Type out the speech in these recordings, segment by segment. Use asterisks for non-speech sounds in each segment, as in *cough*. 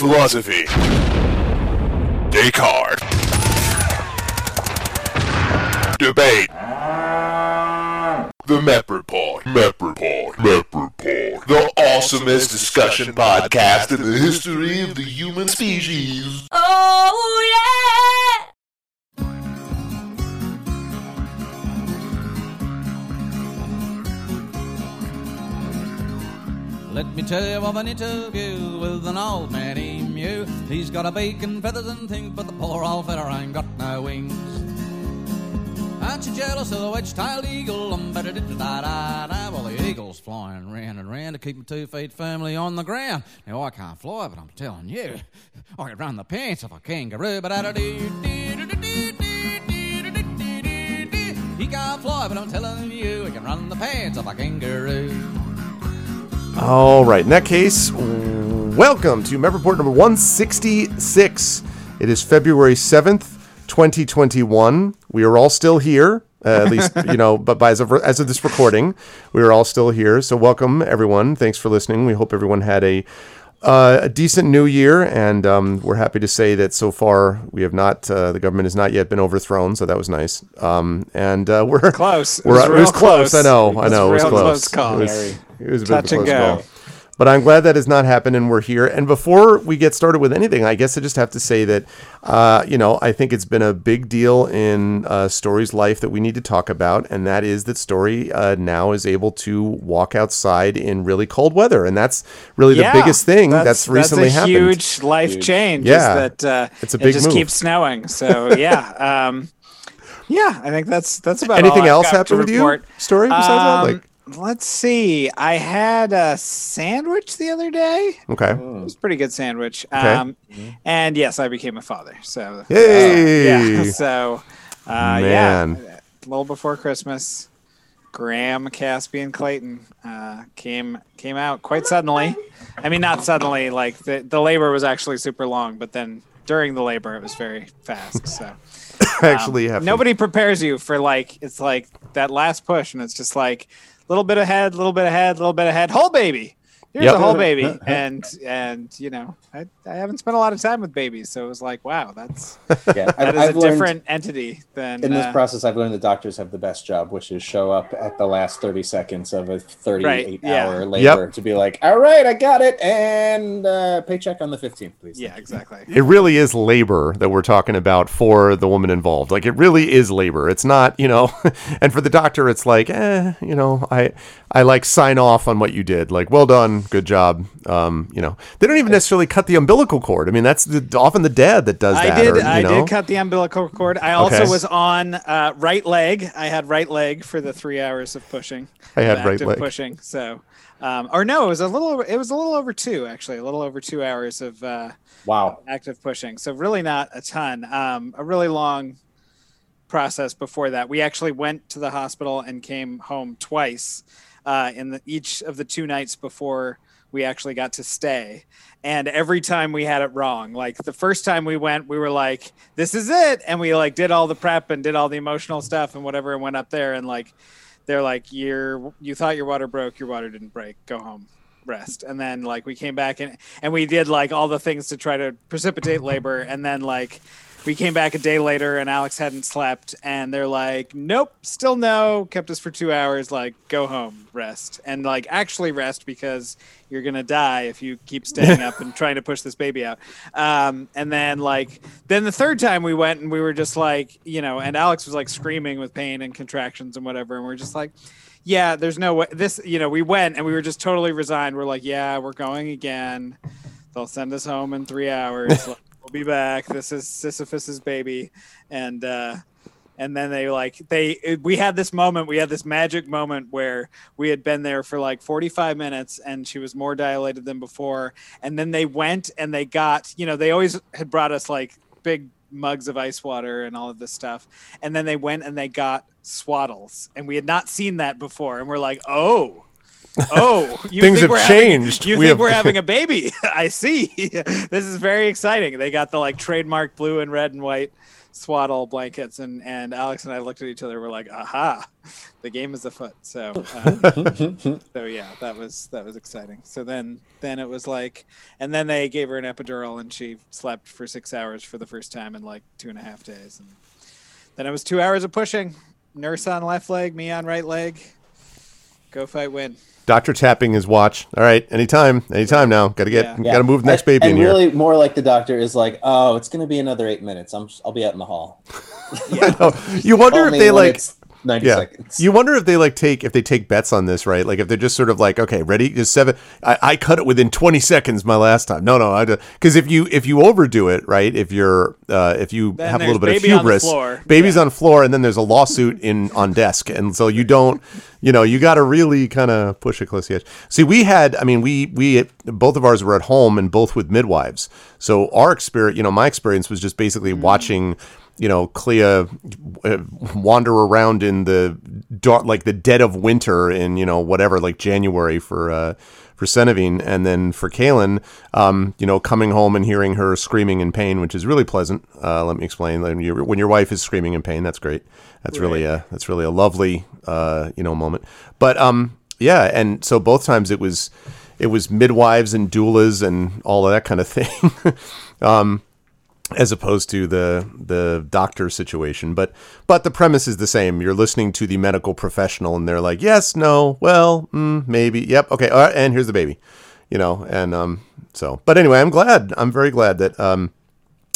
Philosophy. Descartes. Debate. The Mep Report. Mep Report. Mep Report. The awesomest discussion podcast in the history of the human species. Oh Let me tell you of an interview with an old man emu. He's got a beak and feathers and things, but the poor old feller ain't got no wings. Aren't you jealous of the wedge-tailed eagle? I'm. Well, the eagle's flying round and round to keep my two feet firmly on the ground. Now I can't fly, but I'm telling you, I could run the pants of a kangaroo. But. He can't fly, but I'm telling you, he can run the pants of a kangaroo. All right. In that case, welcome to Mep Report number 166. It is February 7th, 2021. We are all still here. Uh, at least, you know, but by as of, as of this recording, we are all still here. So, welcome everyone. Thanks for listening. We hope everyone had a uh, a decent new year, and um, we're happy to say that so far we have not. Uh, the government has not yet been overthrown, so that was nice. Um, and uh, *laughs* we're Close. It We're, was it was close. I close. know. It I was know. It was close. close. It was, it was a bit of a close call. But I'm glad that has not happened and we're here. And before we get started with anything, I guess I just have to say that, uh, you know, I think it's been a big deal in uh, Story's life that we need to talk about. And that is that Story uh, now is able to walk outside in really cold weather. And that's really Yeah, the biggest thing that's, recently happened. that's a happened. huge life change. Yeah. is that uh, It's a it just move. keeps snowing. So yeah, *laughs* um, yeah, I think that's that's about Anything all I've else got to happened with you. Story, besides that? Um, Like, let's see. I had a sandwich the other day. okay. It was a pretty good sandwich. Okay. Um, and yes, I became a father. So Hey! yeah. *laughs* So uh, Man. yeah, a little before Christmas, Graham Caspian Clayton uh, came came out quite suddenly. I mean, not suddenly. Like the the labor was actually super long, but then during the labor, it was very fast. So *laughs* Actually, um, nobody prepares you for like it's like that last push, and it's just like a little bit ahead, little bit ahead, little bit ahead, whole baby. Here's Yep. a whole baby, *laughs* and and you know, I, I haven't spent a lot of time with babies, so it was like, wow, that's *laughs* Yeah, that I've, is I've a learned different entity than in this uh, process. I've learned the doctors have the best job, which is show up at the last thirty seconds of a thirty-eight yeah. hour labor to be like, "All right, I got it," and uh, paycheck on the fifteenth, please. yeah, exactly. it really is labor that we're talking about for the woman involved. Like it really is labor. It's not, you know, *laughs* and for the doctor, it's like, eh, you know, I, I like sign off on what you did. Like, well done, good job. Um, you know, they don't even necessarily cut the umbilical cord. I mean, that's the, often the dad that does that. I did. or, you I know? did cut the umbilical cord. I also Okay. was on uh, right leg. I had right leg for the three hours of pushing. I had right leg. pushing. So, um, or no, it was a little. It was a little over two actually. A little over two hours of uh, Wow. active pushing. So really not a ton. Um, a really long process before that. We actually went to the hospital and came home twice uh, in the, each of the two nights before we actually got to stay. And every time we had it wrong. Like the first time we went, we were like, "This is it," and we like did all the prep and did all the emotional stuff and whatever, and went up there and like, they're like, "You're you thought your water broke, your water didn't break. Go home." rest and then like we came back and and we did like all the things to try to precipitate labor and then like we came back a day later and alex hadn't slept and they're like nope still no kept us for two hours like go home rest and like actually rest because you're gonna die if you keep staying up and trying to push this baby out um, and then like then the third time we went and we were just like you know and alex was like screaming with pain and contractions and whatever and we're just like yeah, there's no way. This, you know, we went and we were just totally resigned. We're like, yeah, we're going again. They'll send us home in three hours. *laughs* we'll be back. This is Sisyphus's baby, and uh, and then they like they we had this moment. We had this magic moment where we had been there for like 45 minutes, and she was more dilated than before. And then they went and they got, you know, they always had brought us like big mugs of ice water and all of this stuff. And then they went and they got swaddles. And we had not seen that before. And we're like, oh, Oh, *laughs* you Things think have we're having- changed. you We think have- we're *laughs* having a baby? *laughs* I see. this is very exciting. They got the like trademark blue and red and white swaddle blankets, and and Alex and I looked at each other. We're like, aha, the game is afoot. So, uh, so yeah, that was that was exciting. So then then it was like, and then they gave her an epidural, and she slept for six hours for the first time in like two and a half days, and then it was two hours of pushing. Nurse on left leg, me on right leg. Go fight, win. Doctor tapping his watch. All right, anytime, anytime now. Got to get, Yeah. got to move the next and, baby and in here. really more like the doctor is like, oh, it's gonna be another eight minutes. I'm I'll be out in the hall. *laughs* you wonder Call if they when like it's ninety yeah. seconds. You wonder if they like take if they take bets on this, right? Like if they're just sort of like, okay, ready, just seven. I, I cut it within twenty seconds my last time. No, no, I because if you if you overdo it, right? If you're uh, if you Then have a little bit there's of baby on the hubris, floor. baby's Yeah. on floor, and then there's a lawsuit in on desk, and so you don't, you know, you got to really kind of push it close to the edge. See, we had, I mean, we we both of ours were at home and both with midwives, so our experience, you know, my experience was just basically Mm. watching you know, Clea uh, wander around in the dark, like the dead of winter in, you know, whatever, like January for, uh, for Senevine. And then for Kaylin, um, you know, coming home and hearing her screaming in pain, which is really pleasant. Uh, let me explain. When your, when your wife is screaming in pain, that's great. That's really a, that's really a lovely, uh, you know, moment. But, um, yeah. And so both times it was, it was midwives and doulas and all of that kind of thing. *laughs* um, as opposed to the the doctor situation. But but the premise is the same. You're listening to the medical professional and they're like yes no well mm, maybe yep okay all right, and here's the baby you know and um so but anyway i'm glad i'm very glad that um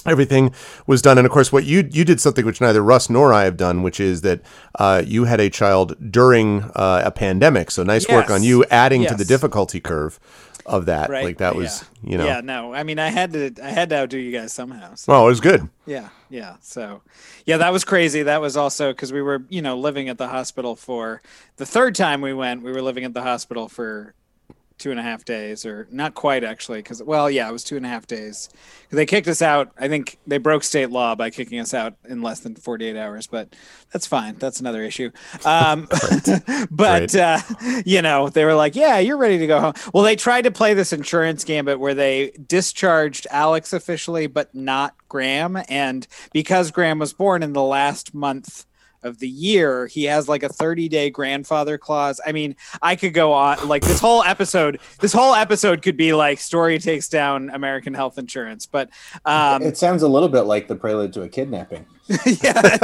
everything was done. And of course what you you did something which neither russ nor i have done which is that uh, you had a child during uh, a pandemic. So nice work on you adding to the difficulty curve of that Right. like that was Yeah. you know Yeah, no. I mean, I had to I had to outdo you guys somehow. So. oh it was good Yeah, yeah. So, yeah, that was crazy. That was also because we were, you know, living at the hospital for the third time we went. We were living at the hospital for two and a half days, or not quite actually, because well, yeah, it was two and a half days. They kicked us out. I think they broke state law by kicking us out in less than forty-eight hours, but that's fine. That's another issue. Um, *laughs* but uh, you know, they were like, "Yeah, you're ready to go home." Well, they tried to play this insurance gambit where they discharged Alex officially, but not Graham. And because Graham was born in the last month of the year, he has like a 30 day grandfather clause. I mean, I could go on like this whole episode. This whole episode could be like story takes down American health insurance, but um, it sounds a little bit like the prelude to a kidnapping. *laughs* yeah.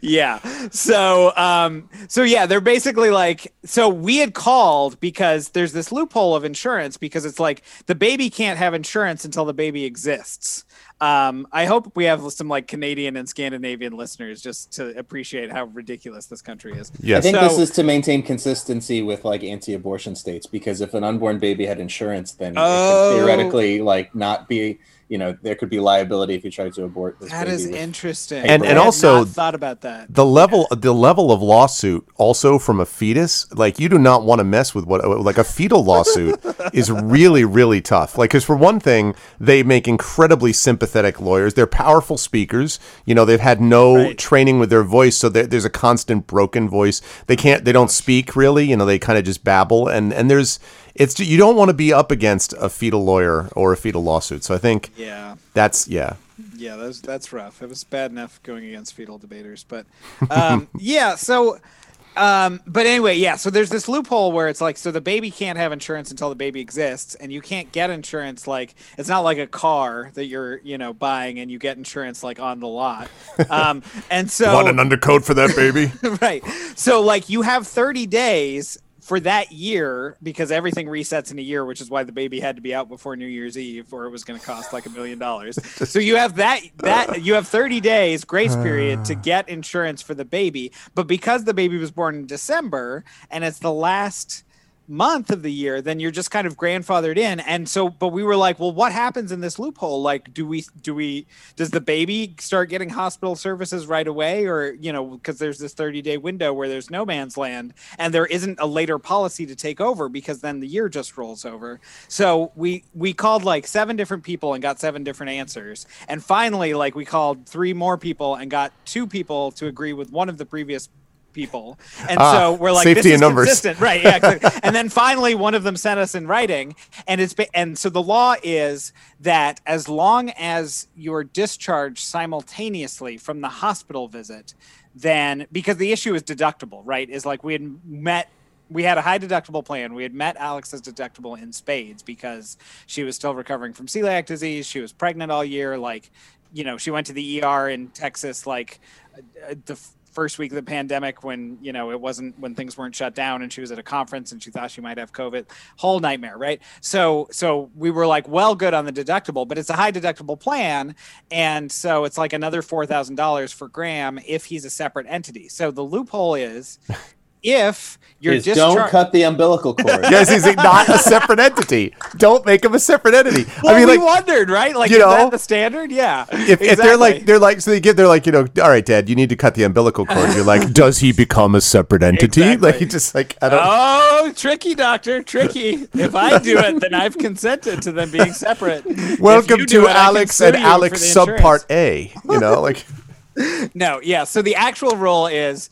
yeah. So um so yeah, they're basically like so we had called because there's this loophole of insurance because it's like the baby can't have insurance until the baby exists. Um I hope we have some like Canadian and Scandinavian listeners just to appreciate how ridiculous this country is. yes I think So- this is to maintain consistency with like anti-abortion states because if an unborn baby had insurance, then Oh. it could theoretically like not be. You know, there could be liability if you tried to abort this That baby. is with- interesting. And- and had also- not thought about that. the level the level of lawsuit also from a fetus like you do not want to mess with what like a fetal lawsuit *laughs* is really really tough like because for one thing they make incredibly sympathetic lawyers they're powerful speakers you know they've had no Right. training with their voice so there's a constant broken voice they can't they don't speak really you know they kind of just babble and and there's it's you don't want to be up against a fetal lawyer or a fetal lawsuit so i think Yeah. that's yeah Yeah, that's that's rough. It was bad enough going against fetal debaters, but um, *laughs* yeah. So, um, but anyway, yeah. So there's this loophole where it's like, so the baby can't have insurance until the baby exists, and you can't get insurance like it's not like a car that you're you know buying and you get insurance like on the lot. Um, *laughs* and so want an undercoat for that baby *laughs* right. So like you have 30 days for that year because everything resets in a year, which is why the baby had to be out before New Year's Eve or it was going to cost like a million dollars. *laughs* So you have that that you have 30 days grace period to *sighs* get insurance for the baby, but because the baby was born in December and it's the last month of the year then you're just kind of grandfathered in. And so but we were like well what happens in this loophole? Like do we do we does the baby start getting hospital services right away? Or you know because there's this 30 day window where there's no man's land and there isn't a later policy to take over because then the year just rolls over. So we we called like seven different people and got seven different answers. And finally like we called three more people and got two people to agree with one of the previous people, and Ah, so we're like, safety this is numbers. consistent, right? Yeah. exactly. and then finally, one of them sent us in writing, and it's ba- and so the law is that as long as you're discharged simultaneously from the hospital visit, then because the issue is deductible, right? Is like we had met we had a high deductible plan. We had met Alex's deductible in spades because she was still recovering from celiac disease. She was pregnant all year. Like, you know, she went to the ER in Texas like uh, the f- first week of the pandemic when, you know, it wasn't when things weren't shut down and she was at a conference and she thought she might have COVID. Whole nightmare, right? So, so we were like, well, good on the deductible, but it's a high deductible plan. And so it's like another $4,000 for Graham if he's a separate entity. So the loophole is if you're Is don't cut the umbilical *laughs* cord. Yes, he's not a separate entity. Don't make him a separate entity. Well, I mean, we like, wondered, right? Like, you is know, that the standard? Yeah. if, if they're like they're like so they get they're like you know all right dad you need to cut the umbilical cord you're like *laughs* does he become a separate entity Exactly. like he just like i don't Oh, tricky, doctor, tricky. If I do it, then I've consented to them being separate. Welcome to it, alex and alex the insurance. subpart a you know like *laughs* No, yeah. So the actual rule is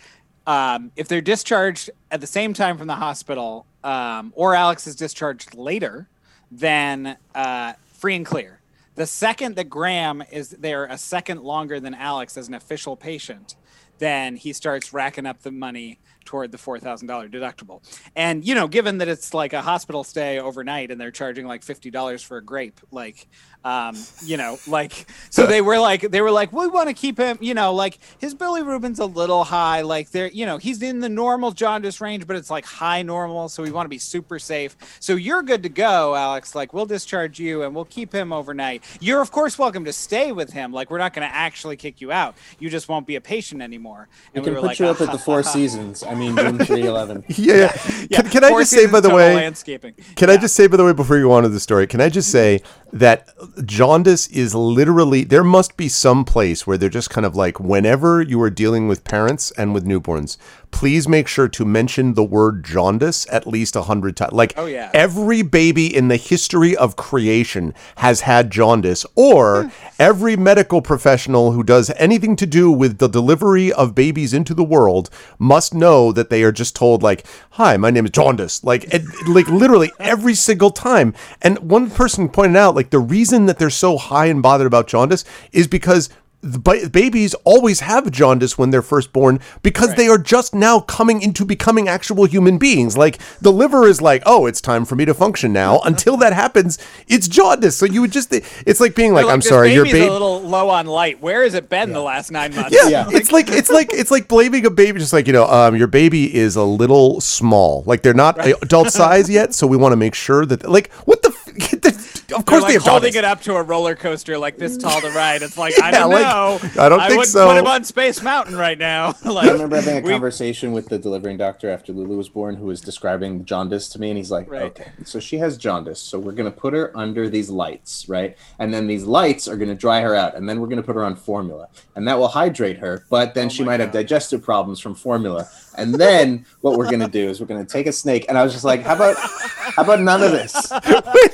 um, if they're discharged at the same time from the hospital, um, or Alex is discharged later, then uh, free and clear. The second that Graham is there a second longer than Alex as an official patient, then he starts racking up the money toward the four thousand dollar deductible. And you know, given that it's like a hospital stay overnight and they're charging like fifty dollars for a grape, like um, you know, like so they were like they were like, we want to keep him, you know, like his bilirubin's a little high, like they're you know, he's in the normal jaundice range, but it's like high normal, so we want to be super safe. So you're good to go, Alex. Like we'll discharge you and we'll keep him overnight. You're of course welcome to stay with him. Like we're not going to actually kick you out. You just won't be a patient anymore. We And can were put like, you up "Ah, at the Four ha, ha." Seasons. I mean, June three *laughs* eleven. yeah, yeah. Yeah, Can, can i just say by the way landscaping. Can I just say, by the way, before you go on to the story, can I just say that jaundice is literally, there must be some place where they're just kind of like, whenever you are dealing with parents and with newborns, please make sure to mention the word jaundice at least a hundred times. Like, Oh, yeah. every baby in the history of creation has had jaundice, or hmm. every medical professional who does anything to do with the delivery of babies into the world must know that they are just told like, "Hi, my name is jaundice," like, and, like literally *laughs* every single time. And one person pointed out like the reason that they're so high and bothered about jaundice is because the ba- babies always have jaundice when they're first born because they are just now coming into becoming actual human beings. Like the liver is like, oh, it's time for me to function now. *laughs* Until that happens, it's jaundice. So you would just, it's like being like, They're I'm sorry, your baby's baby. a little low on light. Where has it been the last nine months? Yeah, Yeah. it's like it's like it's like blaming a baby. Just like you know, um, your baby is a little small. Like they're not adult size yet, so we want to make sure that like what the. *laughs* F- of course, like they have holding it up to a roller coaster like this tall to ride. It's like I *laughs* don't like, know. I don't I think would so. Put him on Space Mountain right now. *laughs* like, I remember having a we- conversation with the delivering doctor after Lulu was born, who was describing jaundice to me, and he's like, Right. "Okay, so she has jaundice, so we're gonna put her under these lights, right? And then these lights are gonna dry her out, and then we're gonna put her on formula, and that will hydrate her, but Oh then she might have digestive problems from formula, and then what we're gonna do is we're gonna take a snake, and I was just like, how about, how about none of this? *laughs*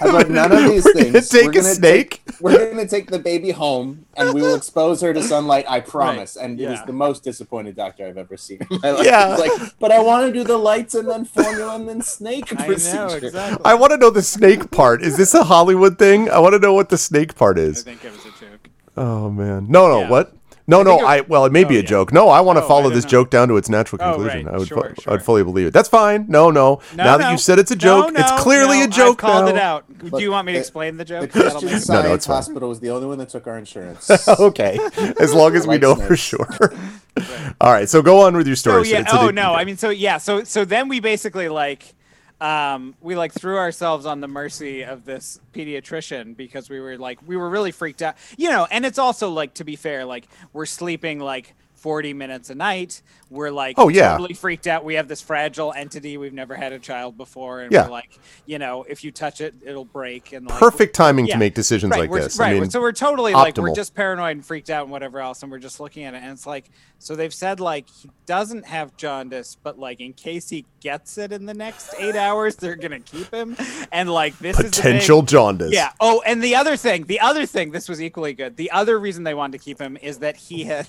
How about none of these We're gonna things? take We're a gonna snake? take- we're gonna take the baby home, and we will expose her to sunlight. I promise. And it was the most disappointed doctor I've ever seen. in my life. Yeah. Like, but I want to do the lights and then formula and then snake *laughs* I procedure. know exactly. I want to know the snake part. Is this a Hollywood thing? I want to know what the snake part I is. think it was a joke. Oh man, no, no, Yeah. what? No, no, think I well, it may be Oh, a yeah. joke. No, I want to Oh, follow this know. joke down to its natural Oh, conclusion. right. I would, Sure, fu- sure. I'd fully believe it. That's fine. No, no. No, now that you've said it's a joke, no, it's clearly no, a joke I've called now. it out. But do you want me to the- explain the The joke? That'll Christian make *laughs* sense. No, no, it's. Hospital was the only one that took our insurance. *laughs* okay, as long as we know for snakes. sure. *laughs* All right, so go on with your story. Oh yeah. So- so oh the- no. I mean, so yeah. So so then we basically like, um, we like threw ourselves on the mercy of this pediatrician because we were like we were really freaked out. You know, and it's also like to be fair, like we're sleeping like. 40 minutes a night. We're like Oh, yeah. totally freaked out. We have this fragile entity. We've never had a child before. And Yeah. we're like, you know, if you touch it, it'll break. And like, perfect timing Yeah. to make decisions right, like we're, this. Right. I mean, so we're totally like we're just paranoid and freaked out and whatever else, and we're just looking at it, and it's like so they've said like he doesn't have jaundice, but like in case he gets it in the next eight hours, they're gonna keep him, and like this potential is jaundice. Yeah. Oh, and the other thing, the other thing, this was equally good. The other reason they wanted to keep him is that he had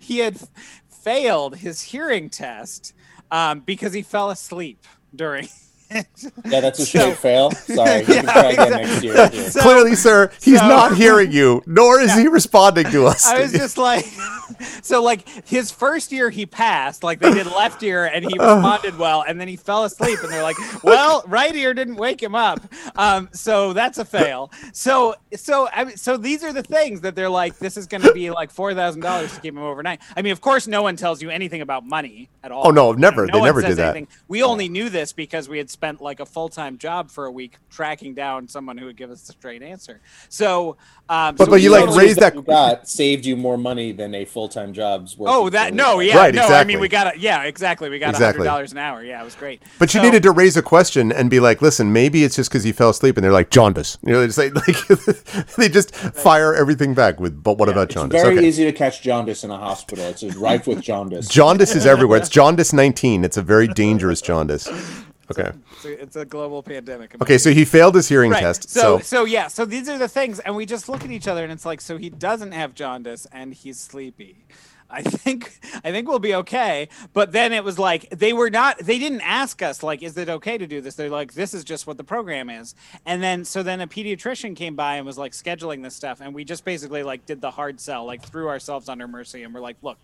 he had failed his hearing test um, because he fell asleep during. *laughs* Yeah, that's a So- straight fail. Sorry, you *laughs* Yeah, can try again exactly. next year. Here. So- *laughs* Clearly, sir, he's so- not hearing you, nor is he responding to us. I was just like, so like his first year he passed, like they did left ear, and he Uh. responded well, and then he fell asleep, and they're like, well, right ear didn't wake him up, um, so that's a fail. So so I mean, so these are the things that they're like, this is going to be like four thousand dollars to keep him overnight. I mean, of course, no one tells you anything about money at all. Oh, no, never. No They never says do that. anything. We only knew this because we had spent like a full time job for a week tracking down someone who would give us a straight answer. So, um, But- so but you, like, raised that- you got saved you more money than a full time job's worth. Oh, that no, yeah, Right, no. I mean, we got it. Yeah, exactly. We got a Exactly. hundred dollars an hour. Yeah, it was great. But you needed to raise a question and be like, "Listen, maybe it's just because he fell asleep." And they're like, "Jaundice." You know, they just like *laughs* like they just fire everything back with. But what about It's jaundice? very Okay. easy to catch jaundice in a hospital. It's just rife with jaundice. *laughs* Jaundice is everywhere. It's jaundice nineteen. It's a very dangerous jaundice. *laughs* Okay. It's a, it's a global pandemic. Okay. So he failed his hearing Right. test. So, So, so yeah. So these are the things, and we just look at each other, and it's like, so he doesn't have jaundice, and he's sleepy. I think I think we'll be okay. But then it was like they were not. They didn't ask us like, is it okay to do this? They're like, this is just what the program is. And then so then a pediatrician came by and was like scheduling this stuff, and we just basically like did the hard sell, like threw ourselves under mercy, and we're like, look,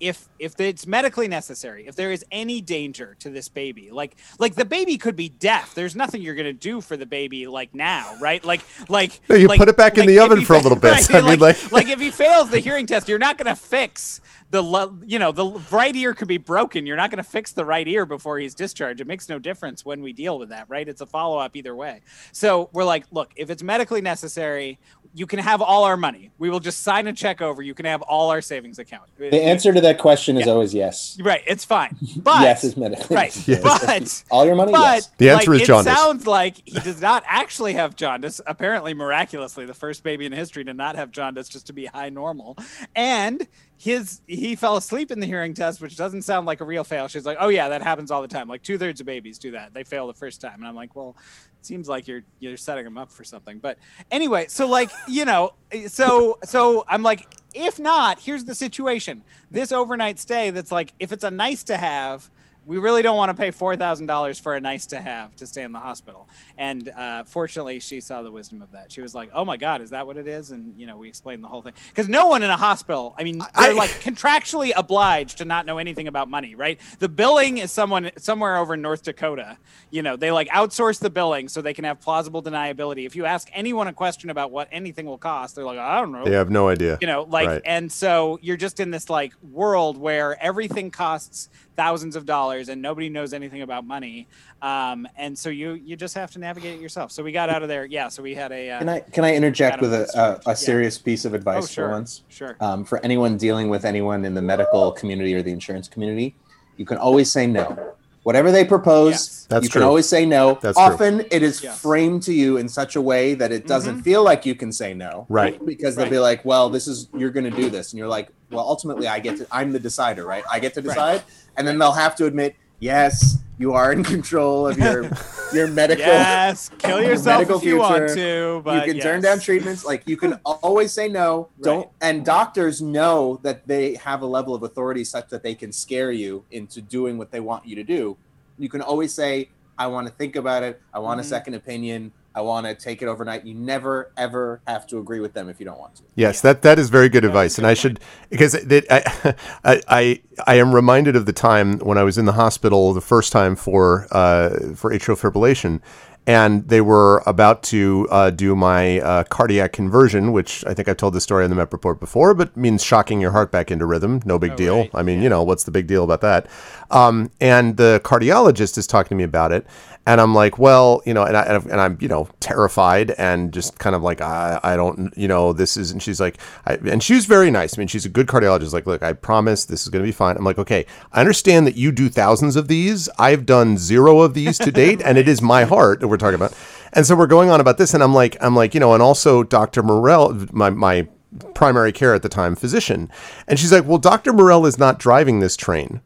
if if it's medically necessary, if there is any danger to this baby, like like the baby could be deaf. There's nothing you're gonna do for the baby like now, right? Like like No, you like- put it back in the oven for a little *laughs* bit. right, I mean, like- like if he fails the hearing test, you're not gonna fix the you know the right ear could be broken. You're not gonna fix the right ear before he's discharged. It makes no difference when we deal with that, right? It's a follow up either way. So we're like, look, if it's medically necessary, you can have all our money. We will just sign a check over. You can have all our savings account. The answer to that question is always yes. Right, it's fine. *laughs* But yes is medically. right, necessary. *laughs* but *laughs* all your money. but yes. The answer like, is it sounds like he does not actually have jaundice. Apparently, miraculously, the first baby in history to not have jaundice, just to be high normal. And his he fell asleep in the hearing test, which doesn't sound like a real fail. She's like, "Oh yeah, that happens all the time. Like two thirds of babies do that. They fail the first time." And I'm like, "Well." it Seems like you're you're setting them up for something, but anyway. So like you know, so so I'm like, if not, here's the situation. This overnight stay that's like, if it's a nice to have, we really don't want to pay four thousand dollars for a nice to have to stay in the hospital. And uh, fortunately, she saw the wisdom of that. She was like, "Oh my God, is that what it is?" And you know, we explained the whole thing because no one in a hospital. I mean, they're I- like contractually obliged to not know anything about money, right? The billing is someone somewhere over in North Dakota. You know, they like outsource the billing so they can have plausible deniability. If you ask anyone a question about what anything will cost, they're like, "I don't know." they have no idea. you know like Right. and so you're just in this like world where everything costs thousands of dollars and nobody knows anything about money. Um, and so you you just have to navigate it yourself. So we got out of there. Yeah so we had a uh, Can I can I interject with a, a, a serious piece of advice oh sure for once? sure. Um, for anyone dealing with anyone in the medical community or the insurance community, you can always say no. Whatever they propose, Yes. That's you true. can always say no. That's true. Often it is Yes. framed to you in such a way that it doesn't mm-hmm. feel like you can say no. Right. Because they'll Right. be like, well, this is you're going to do this, and you're like, well, ultimately, I get to. I'm the decider, right? I get to Right. decide, and then they'll have to admit, yes, you are in control of your *laughs* your medical. yes kill yourself medical if you want to but you can turn down treatments. Like you can always say no. *laughs* Don't and doctors know that they have a level of authority such that they can scare you into doing what they want you to do. You can always say i want to think about it. I want Mhm. a second opinion i want to take it overnight you never ever have to agree with them if you don't want to Yes, that that is very good advice, a and good I should because that I, *laughs* I I I am reminded of the time when I was in the hospital the first time for uh, for atrial fibrillation, and they were about to uh, do my uh, cardiac conversion, which I think I've told this story on the Mep report before, but means shocking your heart back into rhythm. No big Oh, deal. right. I mean, you know, what's the big deal about that? Um, and the cardiologist is talking to me about it, and I'm like, well, you know, and, I, and I'm, you know, terrified and just kind of like, I, I don't, you know, this is, and she's like, I, and she was very nice. I mean, she's a good cardiologist. Like, look, I promise this is going to be fine. I'm like, okay, I understand that you do thousands of these. I've done zero of these to date, and it is my heart that we're talking about. And so we're going on about this, and I'm like, I'm like, you know, and also Dr. Morell, my, my primary care at the time physician, and she's like, well, Dr. Morell is not driving this train.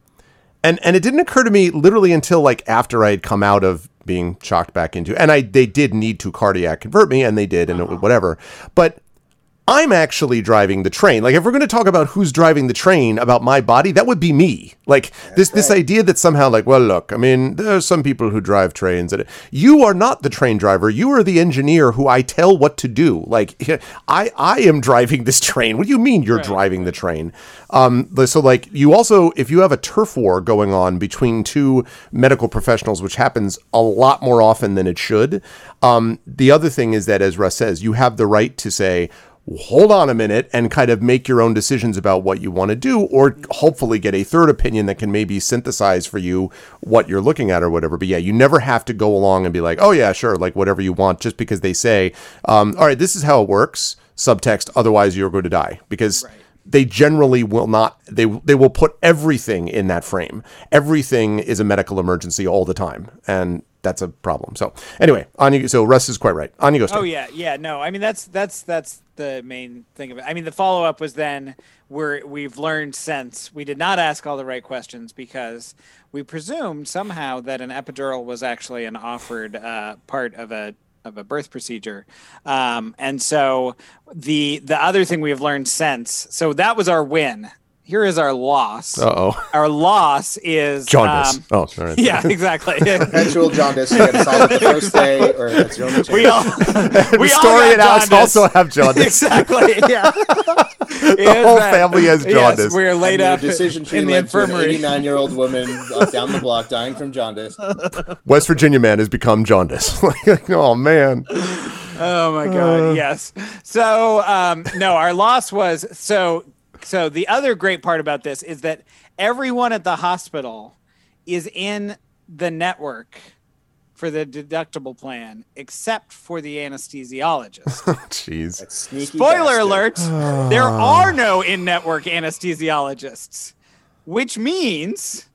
And and it didn't occur to me literally until like after I had come out of being shocked back into and I they did need to cardiac convert me and they did and it- uh-huh. whatever. But I'm actually driving the train. Like if we're going to talk about who's driving the train about my body, that would be me. Like this this idea that somehow like, well, look, I mean, there are some people who drive trains and you are not the train driver. You are the engineer who I tell what to do. Like *laughs* I I am driving this train. What do you mean you're driving the train? Um so like you also if you have a turf war going on between two medical professionals which happens a lot more often than it should. Um the other thing is that as Russ says, you have the right to say hold on a minute and kind of make your own decisions about what you want to do or hopefully get a third opinion that can maybe synthesize for you what you're looking at or whatever. But yeah you never have to go along and be like oh yeah sure like whatever you want just because they say um, all right this is how it works subtext otherwise you're going to die because they generally will not they they will put everything in that frame everything is a medical emergency all the time and that's a problem so anyway on you so russ is quite right on you go Oh yeah, yeah. No, I mean that's that's that's the main thing of it. I mean the follow up was then we're we've learned since we did not ask all the right questions because we presumed somehow that an epidural was actually an offered uh, part of a of a birth procedure, um, and so the the other thing we have learned since so that was our win. Here is our loss. uh-oh Our loss is jaundice um, oh sorry *laughs* yeah, exactly. *laughs* Perpetual jaundice. You got to solve it the first day, or it's your only we all *laughs* we all Story got and Alex also have jaundice. exactly. Yeah. the whole family has jaundice. Yes, we're laid And up decision tree in the led to an infirmary. 89 year old woman down the block dying from jaundice. West Virginia man has become jaundice. like, oh man. Oh my god, yes. So um, no, our loss was so. So the other great part about this is that everyone at the hospital is in the network for the deductible plan, except for the anesthesiologist. *laughs* Oh, jeez. That Spoiler bastard. alert: *sighs* there are no in-network anesthesiologists, which means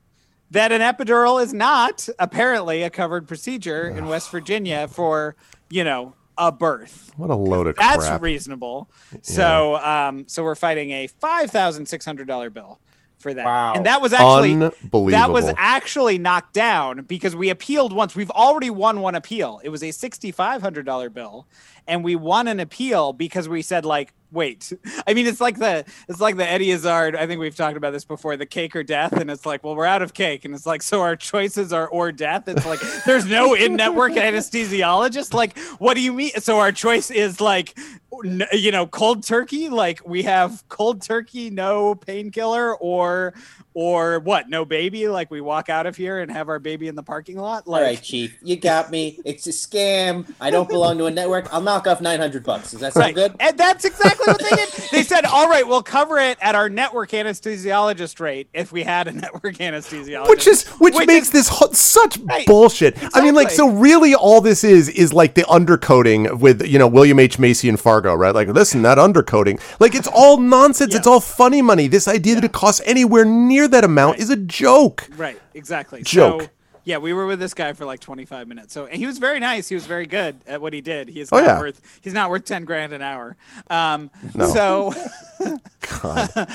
that an epidural is not apparently a covered procedure in West Virginia for you know a birth. What a load of That's crap. reasonable. So, um, so we're fighting a five thousand six hundred dollar bill for that, Wow. and that was actually Unbelievable. that was actually knocked down because we appealed once. We've already won one appeal. It was a sixty five hundred dollar bill, and we won an appeal because we said like, wait. *laughs* I mean, it's like the it's like the Eddie Izzard. I think we've talked about this before. The cake or death, and it's like, well, we're out of cake, and it's like, so our choices are or death. It's like there's no in network *laughs* anesthesiologist. Like, what do you mean? So our choice is like. N- You know, cold turkey. Like we have cold turkey, no painkiller, or or what? No baby. Like we walk out of here and have our baby in the parking lot. All Like right, Chief, you got me. It's a scam. I don't belong to a network. I'll knock off 900 bucks. Does that sound Right. good? And that's exactly what they did. They said, all right, we'll cover it at our network anesthesiologist rate if we had a network anesthesiologist. which is which, Which makes is- this ho- such Right. bullshit. I mean, like, so really, all this is is like the undercoating with you know William H Macy and Fargo, right? Like, listen, that undercoating, like, it's all nonsense. It's all funny money. This idea that it costs anywhere near that amount is a joke. Right, exactly. Joke. So, yeah, we were with this guy for like 25 minutes. So and he was very nice. He was very good at what he did. He is Oh, not yeah. worth he's not worth 10 grand an hour. Um No. so *laughs* *laughs*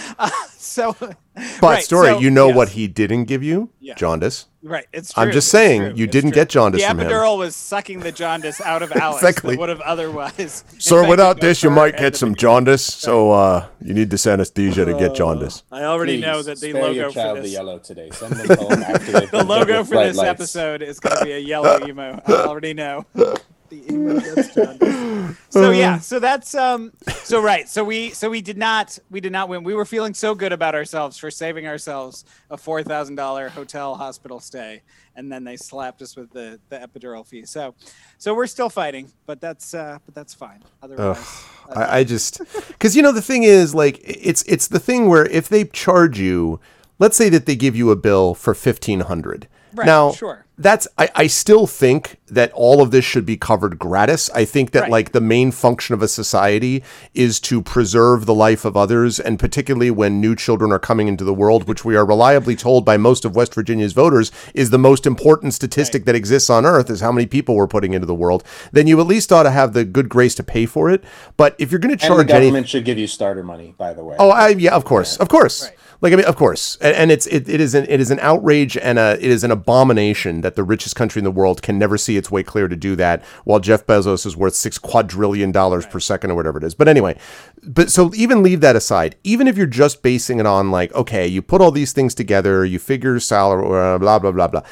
so But right, story, so- you know yes. what he didn't give you? Yeah. Jaundice. Right, it's true. I'm just it's saying, true, you it's didn't true. get jaundice The from him. epidural was sucking the jaundice out of *laughs* Alex Exactly. that would have otherwise. *laughs* Sir, without this, you might get some jaundice. So uh, you need this anesthesia to get jaundice. I already Please, know that the spare logo your for child the this yellow today. Send them home *laughs* after the logo for this lights. episode is going to be a yellow emo. I already know. The gets jaundice. *laughs* So yeah, so that's um so right. So we so we did not we did not win. We were feeling so good about ourselves for saving ourselves a four thousand dollar hotel hospital stay, and then they slapped us with the the epidural fee. So so we're still fighting, but that's uh but that's fine. Otherwise, I, I just because you know the thing is like it's it's the thing where if they charge you, let's say that they give you a bill for fifteen hundred. Right, now, sure. that's I, I still think that all of this should be covered gratis. I think that Right. like the main function of a society is to preserve the life of others, and particularly when new children are coming into the world, which we are reliably told by most of West Virginia's voters is the most important statistic that exists on earth is how many people we're putting into the world. Then you at least ought to have the good grace to pay for it. But if you're going to And the charge anything, government should give you starter money, by the way. Oh, I, yeah, of course, of course. Like I mean, of course, and, and it's it, it is an it is an outrage and a it is an abomination that the richest country in the world can never see its way clear to do that, while Jeff Bezos is worth six quadrillion dollars per second or whatever it is. But anyway, but so even leave that aside. Even if you're just basing it on like, okay, you put all these things together, you figure salary, uh, blah blah blah blah.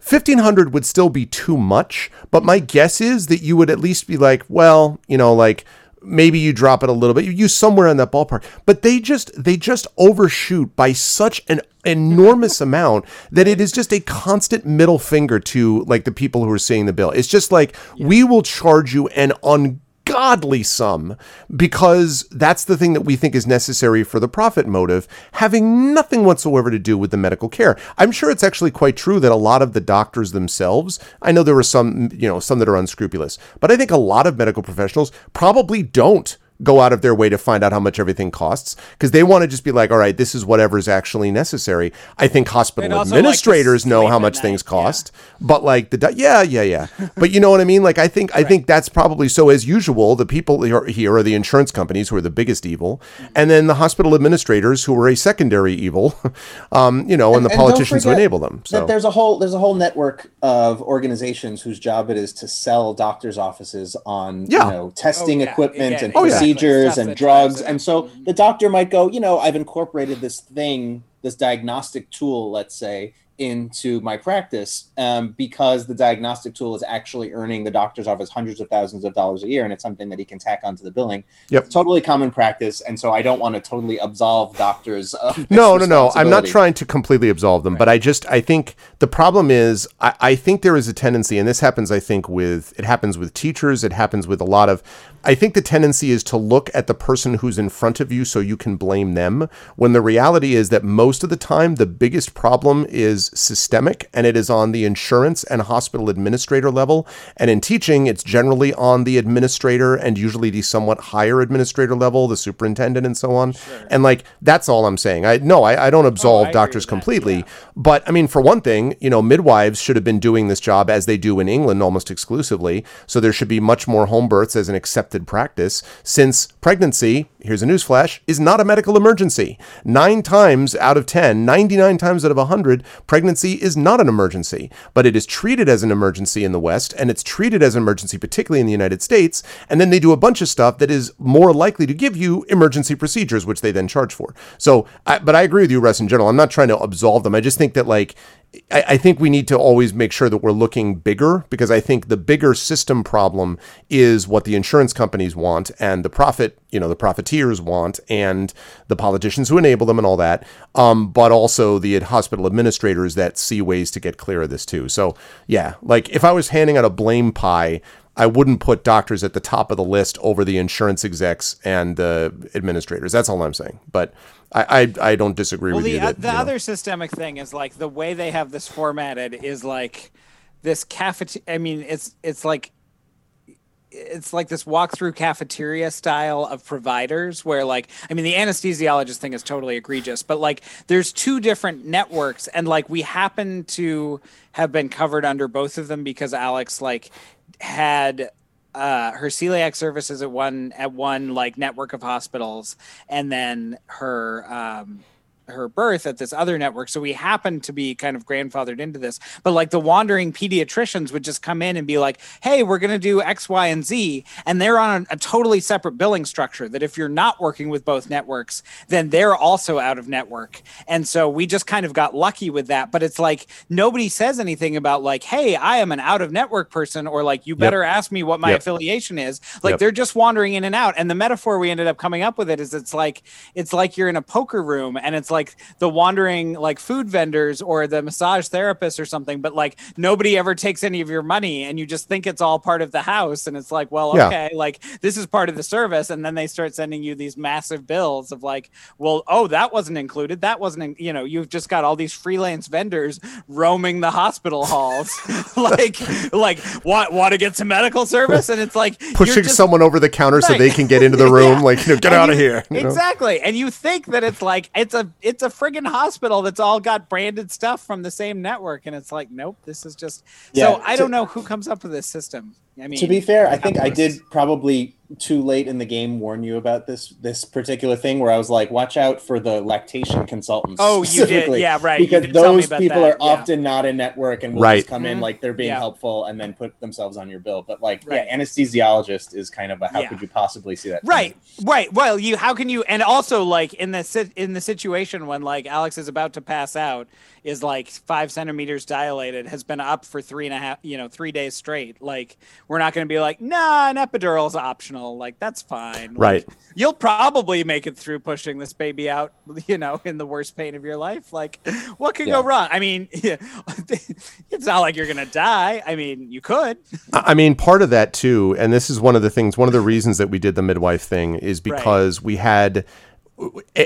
1500 would still be too much, but my guess is that you would at least be like, well, you know, like maybe you drop it a little bit you use somewhere in that ballpark. But they just they just overshoot by such an enormous *laughs* amount that it is just a constant middle finger to like the people who are seeing the bill. It's just like we will charge you an ungodly sum because that's the thing that we think is necessary for the profit motive having nothing whatsoever to do with the medical care. I'm sure it's actually quite true that a lot of the doctors themselves i know there were some you know some that are unscrupulous but i think a lot of medical professionals probably don't go out of their way to find out how much everything costs because they want to just be like, all right, this is whatever is actually necessary. I think hospital also like administrators know how much night, things yeah. cost, but like the do- yeah, yeah, yeah. *laughs* but you know what I mean? Like I think I think that's probably so. As usual, the people here here are the insurance companies who are the biggest evil, Mm-hmm. and then the hospital administrators who are a secondary evil. *laughs* Um, you know, and, the don't politicians who enable them. So there's a whole there's a whole network of organizations whose job it is to sell doctors' offices on Yeah. you know testing Oh, yeah, equipment yeah, and Oh, yeah. Procedures Stuff and drugs, and so the doctor might go, you know, I've incorporated this thing, this diagnostic tool, let's say, into my practice um, because the diagnostic tool is actually earning the doctor's office hundreds of thousands of dollars a year, and it's something that he can tack onto the billing. Yep. totally common practice, and so I don't want to totally absolve doctors. Of *laughs* no, no, no. I'm not trying to completely absolve them, but I just I think the problem is I, I think there is a tendency, and this happens I think with it happens with teachers, it happens with a lot of I think the tendency is to look at the person who's in front of you so you can blame them when the reality is that most of the time the biggest problem is systemic and it is on the insurance and hospital administrator level. And in teaching, it's generally on the administrator and usually the somewhat higher administrator level, the superintendent and so on. And like that's all I'm saying. I no, I, I don't absolve agree doctors completely. yeah. But I mean, for one thing, you know, midwives should have been doing this job as they do in England almost exclusively. So there should be much more home births as an accepted practice since pregnancy, here's a newsflash, is not a medical emergency. Nine times out of 10, 99 times out of 100, pregnancy is not an emergency, but it is treated as an emergency in the West and it's treated as an emergency, particularly in the United States. And then they do a bunch of stuff that is more likely to give you emergency procedures, which they then charge for. So, I, but I agree with you, Russ, in general. I'm not trying to absolve them. I just think that, like, I, I think we need to always make sure that we're looking bigger because I think the bigger system problem is what the insurance companies want and the profit, you know, the profiteers want and the politicians who enable them and all that. Um, but also the hospital administrators that see ways to get clear of this too. So yeah, like if I was handing out a blame pie, I wouldn't put doctors at the top of the list over the insurance execs and the administrators. That's all I'm saying. But I I, I don't disagree Well, with the, you. uh, That, the you know. other systemic thing is like the way they have this formatted is like this cafeteria. I mean, it's it's like it's like this walkthrough cafeteria style of providers where like i mean the anesthesiologist thing is totally egregious but like there's two different networks and like we happen to have been covered under both of them because alex like had uh, her celiac services at one at one like network of hospitals and then her um, her birth at this other network. So we happened to be kind of grandfathered into this. But like the wandering pediatricians would just come in and be like, hey, we're going to do X, Y, and Z. And they're on a, totally separate billing structure that if you're not working with both networks, then they're also out of network. And so we just kind of got lucky with that. But it's like nobody says anything about like, hey, I am an out of network person, or like, you better ask me what my Yep. affiliation is. Like Yep. they're just wandering in and out. And the metaphor we ended up coming up with it is it's like it's like you're in a poker room and it's like the wandering like food vendors or the massage therapists or something, but like nobody ever takes any of your money and you just think it's all part of the house. And it's like, well, Yeah. okay, like this is part of the service. And then they start sending you these massive bills of like, well, oh, that wasn't included. That wasn't, in-, you know, you've just got all these freelance vendors roaming the hospital halls, *laughs* like, like want want to get some medical service, and it's like pushing just- someone over the counter so they can get into the *laughs* room. Yeah. Like, you know, get And out of here. you know? Exactly. And you think that it's like it's a it's a friggin' hospital that's all got branded stuff from the same network. And it's like, nope, this is just Yeah, so I don't know who comes up with this system. I mean to be fair, I think I did probably too late in the game warn you about this this particular thing where I was like, watch out for the lactation consultants. Oh, you did. Yeah, right. Because did tell me those people that, are yeah. often not in network and will Right. just come in Mhm. like they're being Yeah. helpful and then put themselves on your bill. But like, Right. yeah, anesthesiologist is kind of a how Yeah. could you possibly see that? Right, right. Well, you how can you and also like in the sit in the situation when like Alex is about to pass out is like five centimeters dilated has been up for three and a half you know three days straight. Like we're not going to be like nah, an epidural's optional. Like that's fine. Like, Right. You'll probably make it through pushing this baby out. *laughs* You know, in the worst pain of your life. Like what could go wrong? I mean, *laughs* it's not like you're going to die. I mean, you could. I I mean, part of that too, and this is one of the things, one of the reasons that we did the midwife thing is because we had.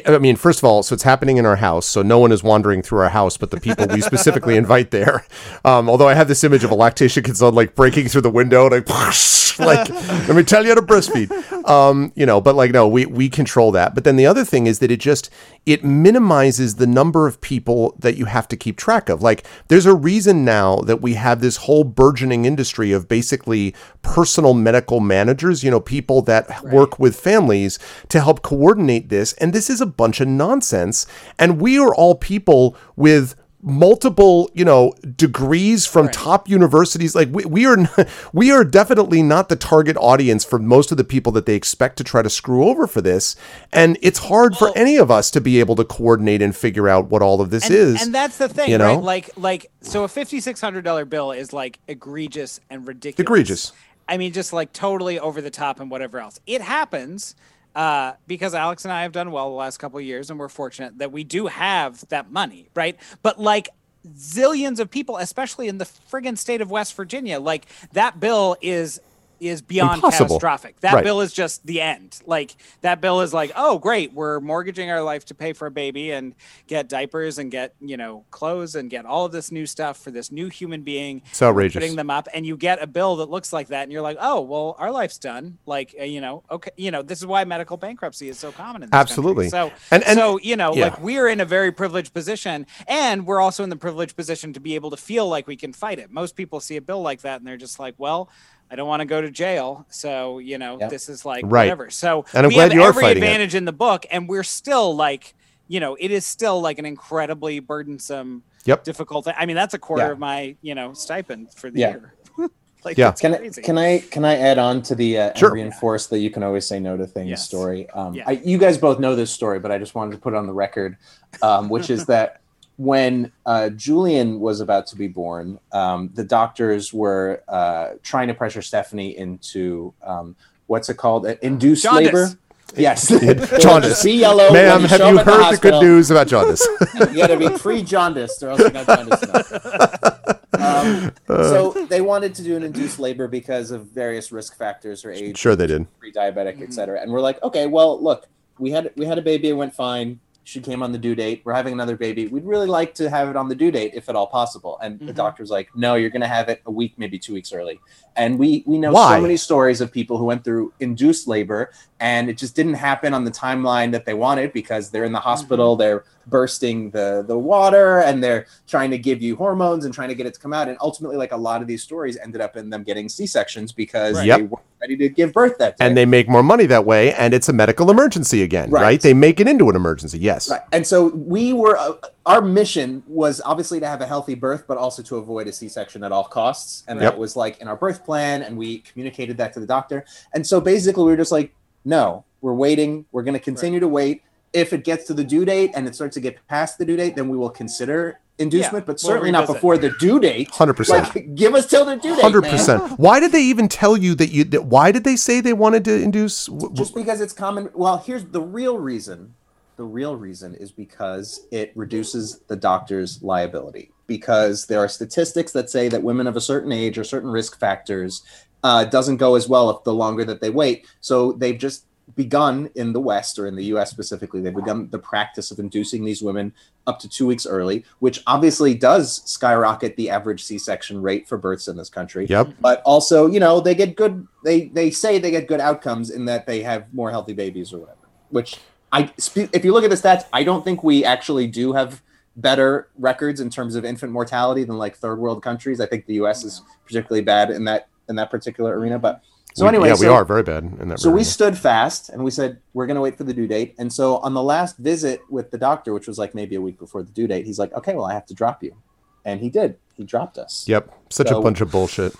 I mean, first of all, so it's happening in our house, so no one is wandering through our house, but the people we specifically invite there. Um, although I have this image of a lactation consultant like breaking through the window, and like, *laughs* like let me tell you how to breastfeed. Um, you know, but like no, we we control that. But then the other thing is that it just it minimizes the number of people that you have to keep track of. Like, there's a reason now that we have this whole burgeoning industry of basically personal medical managers, you know, people that work with families to help coordinate this. And this is a bunch of nonsense. And we are all people with multiple you know degrees from top universities like we, we are *laughs* we are definitely not the target audience for most of the people that they expect to try to screw over for this and it's hard for any of us to be able to coordinate and figure out what all of this and, is and that's the thing, you know? right? Like, like, so a fifty-six hundred dollar bill is like egregious and ridiculous. Egregious. I mean, just like totally over the top and whatever else. It happens uh, because Alex and I have done well the last couple of years, and we're fortunate that we do have that money, right? But like zillions of people, especially in the friggin' state of West Virginia, like that bill is is beyond Impossible. catastrophic. That Right. bill is just the end. Like that bill is like, oh great, we're mortgaging our life to pay for a baby and get diapers and get you know clothes and get all of this new stuff for this new human being. It's outrageous. Putting them up, and you get a bill that looks like that, and you're like, oh well, our life's done. Like uh, you know, okay, you know, this is why medical bankruptcy is so common in this Absolutely. Country. So And- and- so you know, yeah. like we're in a very privileged position, and we're also in the privileged position to be able to feel like we can fight it. Most people see a bill like that, and they're just like, well. I don't want to go to jail, so you know Yep. this is like Right. whatever. So And I'm we glad have you are every fighting it. advantage in the book, and we're still like, you know, it is still like an incredibly burdensome, Yep. difficult. Thing. I mean, that's a quarter Yeah. of my, you know, stipend for the Yeah. year. *laughs* like, Yeah. Can I, can I can I add on to the uh, and Sure. reinforce that you can always say no to things Yes. story? Um, Yeah. I, you guys both know this story, but I just wanted to put it on the record, um, which is that when uh, Julian was about to be born, um, the doctors were uh, trying to pressure Stephanie into um, what's it called? Uh, induced Jaundice. labor. Yes, *laughs* Jaundice. *laughs* Be yellow, when ma'am have you up at the heard the good news about jaundice *laughs* you got to be pre-jaundiced or else you're not jaundiced enough. Um, so they wanted to do an induced labor because of various risk factors or age, sure they did pre-diabetic, et cetera. And we're like, okay, well, look, we had we had a baby, it went fine. She came on the due date. We're having another baby. We'd really like to have it on the due date if at all possible. And the Mhm. doctor's like, no, you're going to have it a week, maybe two weeks early. And we we know Why? so many stories of people who went through induced labor and it just didn't happen on the timeline that they wanted because they're in the hospital, they're bursting the the water and they're trying to give you hormones and trying to get it to come out. And ultimately, like a lot of these stories ended up in them getting C sections because Right. they weren't ready to give birth that day. and they make more money that way and it's a medical emergency again right, Right. they make it into an emergency yes Right. And so we were, uh, our mission was obviously to have a healthy birth, but also to avoid a C section at all costs. And Yep. that was like in our birth plan, and we communicated that to the doctor. And so basically, we were just like, no, we're waiting. We're going to continue to wait. If it gets to the due date and it starts to get past the due date, then we will consider inducement, but we'll certainly not revisit. before the due date. 100% Like, give us till the due date. Hundred percent. Why did they even tell you that you? That, why did they say they wanted to induce? w- w- just because it's common well here's the real reason the real reason is because it reduces the doctor's liability because there are statistics that say that women of a certain age or certain risk factors uh, doesn't go as well if the longer that they wait so they've just begun in the west or in the us specifically they've begun the practice of inducing these women up to two weeks early which obviously does skyrocket the average c-section rate for births in this country. Yep. but also you know they get good they they say they get good outcomes in that they have more healthy babies or whatever which i spe- if you look at the stats i don't think we actually do have better records in terms of infant mortality than like third world countries. I think the us is particularly bad in that in that particular arena but So We- anyway, yeah, we are very bad in that. So we area. stood fast and we said we're going to wait for the due date. And so on the last visit with the doctor, which was like maybe a week before the due date, he's like, "Okay, well, I have to drop you," and he did. He dropped us. Yep, such So- a bunch of bullshit.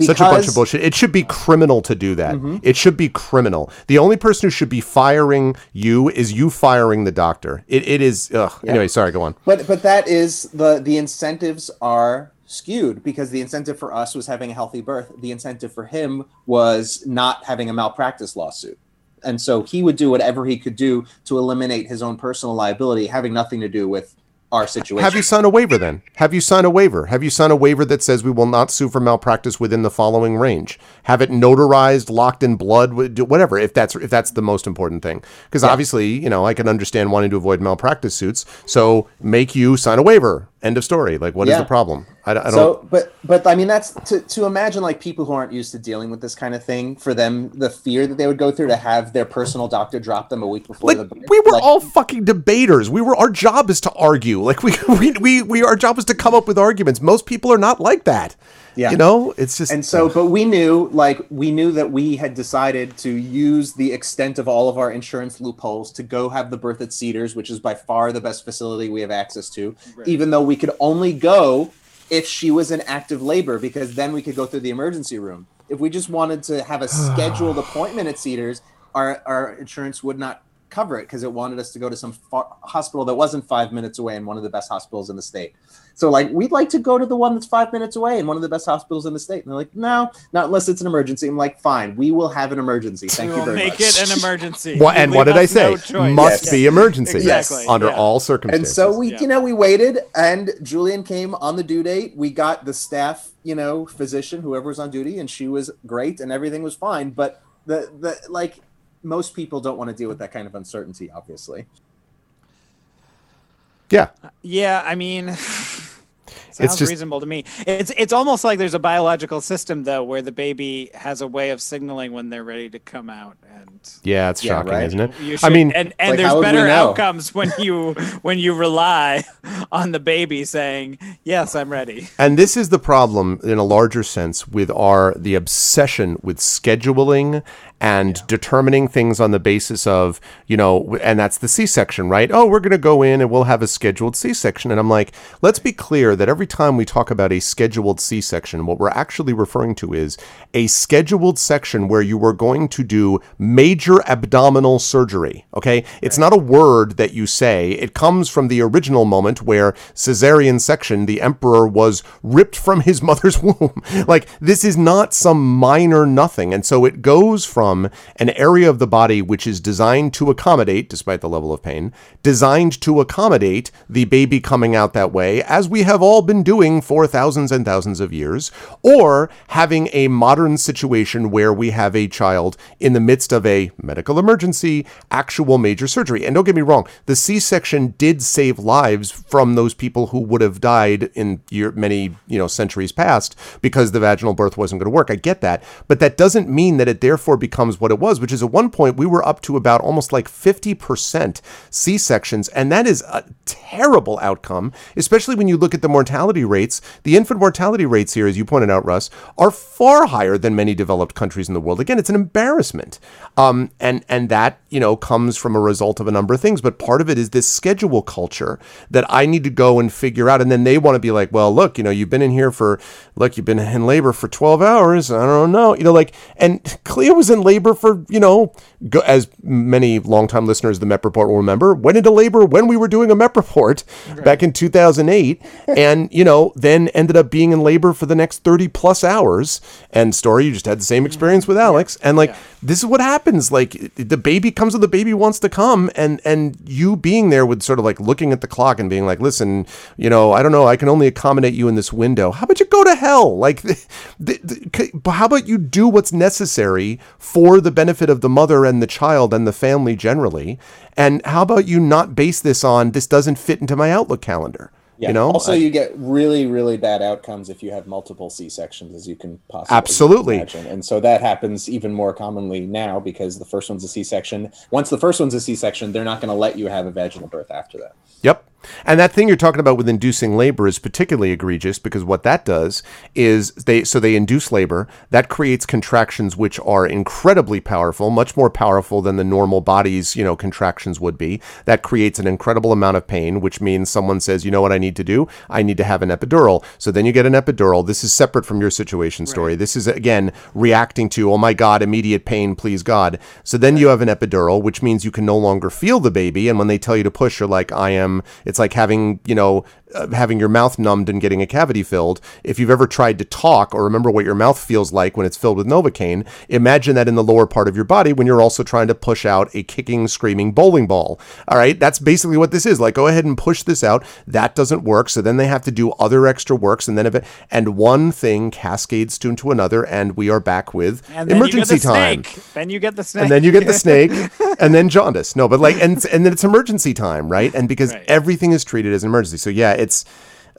Such a bunch of bullshit. It should be criminal to do that. Mm-hmm. It should be criminal. The only person who should be firing you is you firing the doctor. It, it is. Ugh. Anyway, sorry. Go on. But but that is the the incentives are skewed because the incentive for us was having a healthy birth. The incentive for him was not having a malpractice lawsuit. And so he would do whatever he could do to eliminate his own personal liability, having nothing to do with our situation. Have you signed a waiver then? Have you signed a waiver? Have you signed a waiver that says we will not sue for malpractice within the following range? Have it notarized, locked in blood, whatever. If that's if that's the most important thing, because obviously, you know, I can understand wanting to avoid malpractice suits. So make you sign a waiver. End of story. Like, what is Yeah. the problem? I, I don't. so but but i mean that's to, to imagine like people who aren't used to dealing with this kind of thing for them the fear that they would go through to have their personal doctor drop them a week before like the we were like, all fucking debaters. We were our job is to argue. Like we *laughs* we we, we our job is to come up with arguments. Most people are not like that. Yeah. You know, it's just and so but we knew like we knew that we had decided to use the extent of all of our insurance loopholes to go have the birth at cedars which is by far the best facility we have access to even though we could only go if she was in active labor because then we could go through the emergency room. If we just wanted to have a *sighs* scheduled appointment at cedars our, our insurance would not cover it because it wanted us to go to some far, hospital that wasn't five minutes away and one of the best hospitals in the state so like we'd like to go to the one that's five minutes away and one of the best hospitals in the state. And they're like, no, not unless it's an emergency. I'm like, fine, we will have an emergency. Thank We you very make much. Make it an emergency. What and what did I say? no. Must Yes. be emergency. Exactly. Under Yeah. all circumstances. and so we, Yeah. you know, we waited, and Julian came on the due date. We got the staff, you know, physician, whoever was on duty, and she was great, and everything was fine. But the the like most people don't want to deal with that kind of uncertainty, obviously. yeah. Yeah, I mean, *sighs* *sighs* *sighs* sounds just- reasonable to me. It's it's almost like there's a biological system though, where the baby has a way of signaling when they're ready to come out, and Yeah, it's Yeah, shocking, right. isn't it? you I mean, and and like, there's how would we better outcomes when you *laughs* when you rely on the baby saying, "Yes, I'm ready." And this is the problem in a larger sense with our the obsession with scheduling and determining things on the basis of, you know, and that's the C-section, right? Oh, we're going to go in and we'll have a scheduled C-section. And I'm like, let's be clear that every time we talk about a scheduled C-section, what we're actually referring to is a scheduled section where you are going to do major abdominal surgery, okay? It's not a word that you say. It comes from the original moment where cesarean section, the emperor was ripped from his *laughs* mother's womb. like this is not some minor nothing. And so it goes from an area of the body which is designed to accommodate, despite the level of pain, designed to accommodate the baby coming out that way, as we have all been doing for thousands and thousands of years, or having a modern situation where we have a child in the midst of a medical emergency, actual major surgery. And don't get me wrong, the C-section did save lives from those people who would have died in year, many, you know, centuries past because the vaginal birth wasn't going to work. I get that, but that doesn't mean that it therefore becomes what it was, which is at one point we were up to about almost like 50% C-sections, and that is a terrible outcome, especially when you look at the mortality rates. The infant mortality rates here, as you pointed out, Russ, are far higher than many developed countries in the world. Again, it's an embarrassment, um, and and that you know comes from a result of a number of things. But part of it is this schedule culture that I need to go and figure out, and then they want to be like, well, look, you know, you've been in here for, look, you've been in labor for 12 hours. I don't know, you know, like, and Clea was in labor for, you know, go, as many longtime listeners of the MEP report will remember, went into labor when we were doing a MEP report back in 2008, and you know, then ended up being in labor for the next 30 plus hours. And story, you just had the same experience with Alex, and like, this is what happens. Like, the baby comes when the baby wants to come, and and you being there with sort of like looking at the clock and being like, listen, you know, I don't know, I can only accommodate you in this window. How about you go to hell? Like, *laughs* the, the, the, how about you do what's necessary for the benefit of the mother and the child and the family generally? And how about you not base this on this doesn't fit into my Outlook calendar? Yeah. You know, also, I- you get really, really bad outcomes if you have multiple C sections, as you can possibly Absolutely. imagine. And so that happens even more commonly now because the first one's a C section. Once the first one's a C section, they're not going to let you have a vaginal birth after that. Yep. And that thing you're talking about with inducing labor is particularly egregious because what that does is they so they induce labor that creates contractions which are incredibly powerful, much more powerful than the normal body's you know contractions would be. That creates an incredible amount of pain, which means someone says, you know what I need to do? I need to have an epidural. So then you get an epidural. This is separate from your situation story. This is again reacting to oh my god immediate pain, please God. So then you have an epidural, which means you can no longer feel the baby, and when they tell you to push, you're like I am. It's like having you know Uh, having your mouth numbed and getting a cavity filled. If you've ever tried to talk or remember what your mouth feels like when it's filled with Novocaine, imagine that in the lower part of your body when you're also trying to push out a kicking, screaming bowling ball. All right, that's basically what this is. Like, go ahead and push this out. That doesn't work. So then they have to do other extra works, and then if it, and one thing cascades to into another, and we are back with And emergency the time Snake. Then you get the snake. and then you get the snake and then *laughs* jaundice no but like and and then it's emergency time right and because Right. everything is treated as an emergency so yeah it's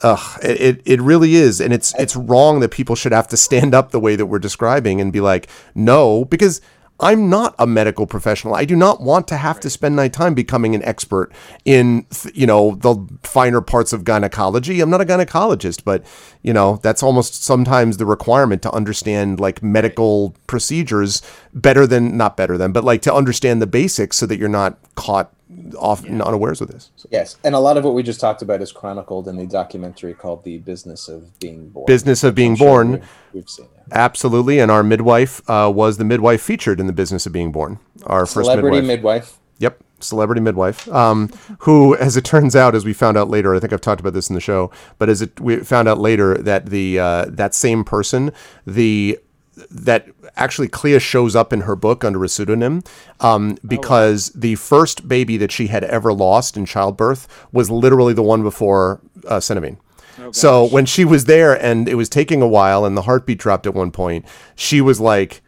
Ugh, it, it it really is, and it's it's wrong that people should have to stand up the way that we're describing and be like, no, because I'm not a medical professional. I do not want to have to spend my time becoming an expert in th- you know the finer parts of gynecology. I'm not a gynecologist, but you know that's almost sometimes the requirement to understand like medical procedures better than not better than, but like to understand the basics so that you're not caught off unawares of this. Yes, and a lot of what we just talked about is chronicled in the documentary called "The Business of Being Born." Business of Being I'm sure Born. we- We've seen it. Absolutely, and our midwife uh, was the midwife featured in the business of being born. Our first Celebrity midwife. midwife. Yep, celebrity midwife. Um, who, as it turns out, as we found out later, I think I've talked about this in the show, but as it we found out later that the uh, that same person, the that actually Clea shows up in her book under a pseudonym um, because the first baby that she had ever lost in childbirth was literally the one before uh, Centamine. so when she was there and it was taking a while and the heartbeat dropped at one point, she was like,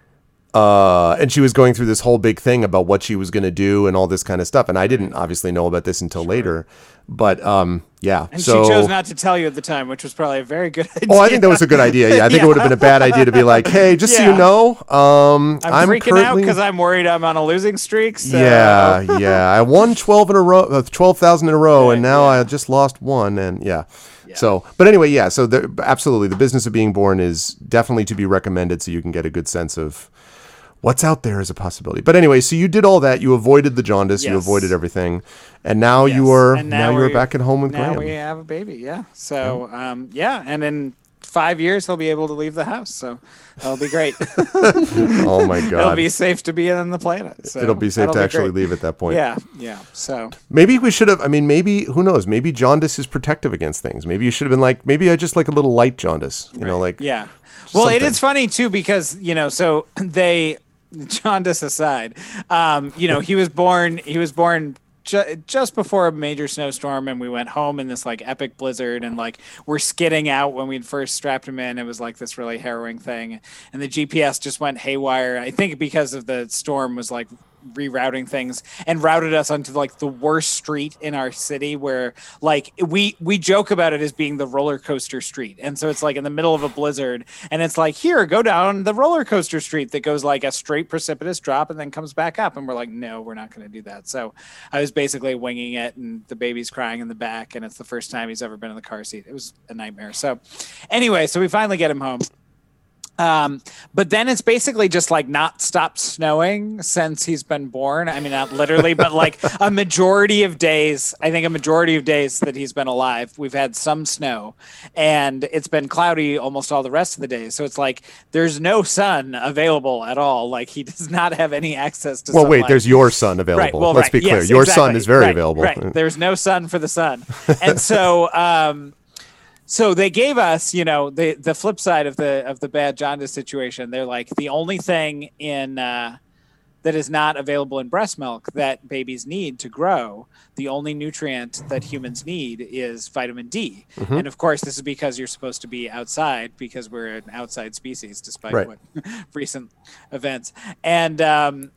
uh, and she was going through this whole big thing about what she was going to do and all this kind of stuff. And I didn't obviously know about this until later, but um, yeah. And so she chose not to tell you at the time, which was probably a very good idea. Oh, I think that was a good idea. Yeah, I think it *laughs* would have been a bad idea to be like, "Hey, just so you know, um, I'm, I'm, freaking out currently because I'm worried I'm on a losing streak. So. yeah, *laughs* yeah. I won twelve in a row, uh, twelve thousand in a row, and now yeah. I just lost one. And yeah. So, but anyway, yeah. So, the, absolutely, the business of being born is definitely to be recommended, so you can get a good sense of what's out there is a possibility. But anyway, so you did all that. You avoided the jaundice. You avoided everything, and now you are And now, you are back at home with now Graham. we have a baby. Yeah. So um, yeah, and in five years he'll be able to leave the house. So that'll be great. *laughs* oh my *laughs* god! It'll be safe to be on the planet. So It'll be safe to actually great. leave at that point. Yeah. Yeah. So Maybe we should have. I mean, maybe who knows? Maybe jaundice is protective against things. Maybe you should have been like, maybe I just like a little light jaundice. You know, like Yeah. Well, it something. is funny too because you know, so *clears throat* they, *laughs* jaundice aside, um, you know, he was born. He was born ju- just before a major snowstorm, and we went home in this like epic blizzard, and like we're skidding out when we first strapped him in. It was like this really harrowing thing, and the GPS just went haywire. I think because of the storm was like rerouting things and routed us onto like the worst street in our city where like we we joke about it as being the roller coaster street. And so it's like in the middle of a blizzard and it's like here go down the roller coaster street that goes like a straight precipitous drop and then comes back up. And we're like no we're not going to do that. So i was basically winging it and the baby's crying in the back and it's the first time he's ever been in the car seat. It was a nightmare. So anyway so we finally get him home um, but then it's basically just like not stopped snowing since he's been born. I mean, not literally, but like *laughs* a majority of days, I think a majority of days that he's been alive, we've had some snow and it's been cloudy almost all the rest of the day. So it's like there's no sun available at all. Like he *laughs* does not have any access to well, wait. There's your sun available. Right. Well, Let's right. be clear. Yes, your exactly. is very Right, available. Right. There's no sun for the sun, *laughs* and so um, so they gave us, you know, the the flip side of the of the bad jaundice situation. They're like the only thing in uh, that is not available in breast milk that babies need to grow. The only nutrient that humans need is vitamin D, Mm-hmm. and of course, this is because you're supposed to be outside because we're an outside species, despite Right. what *laughs* recent events. And um,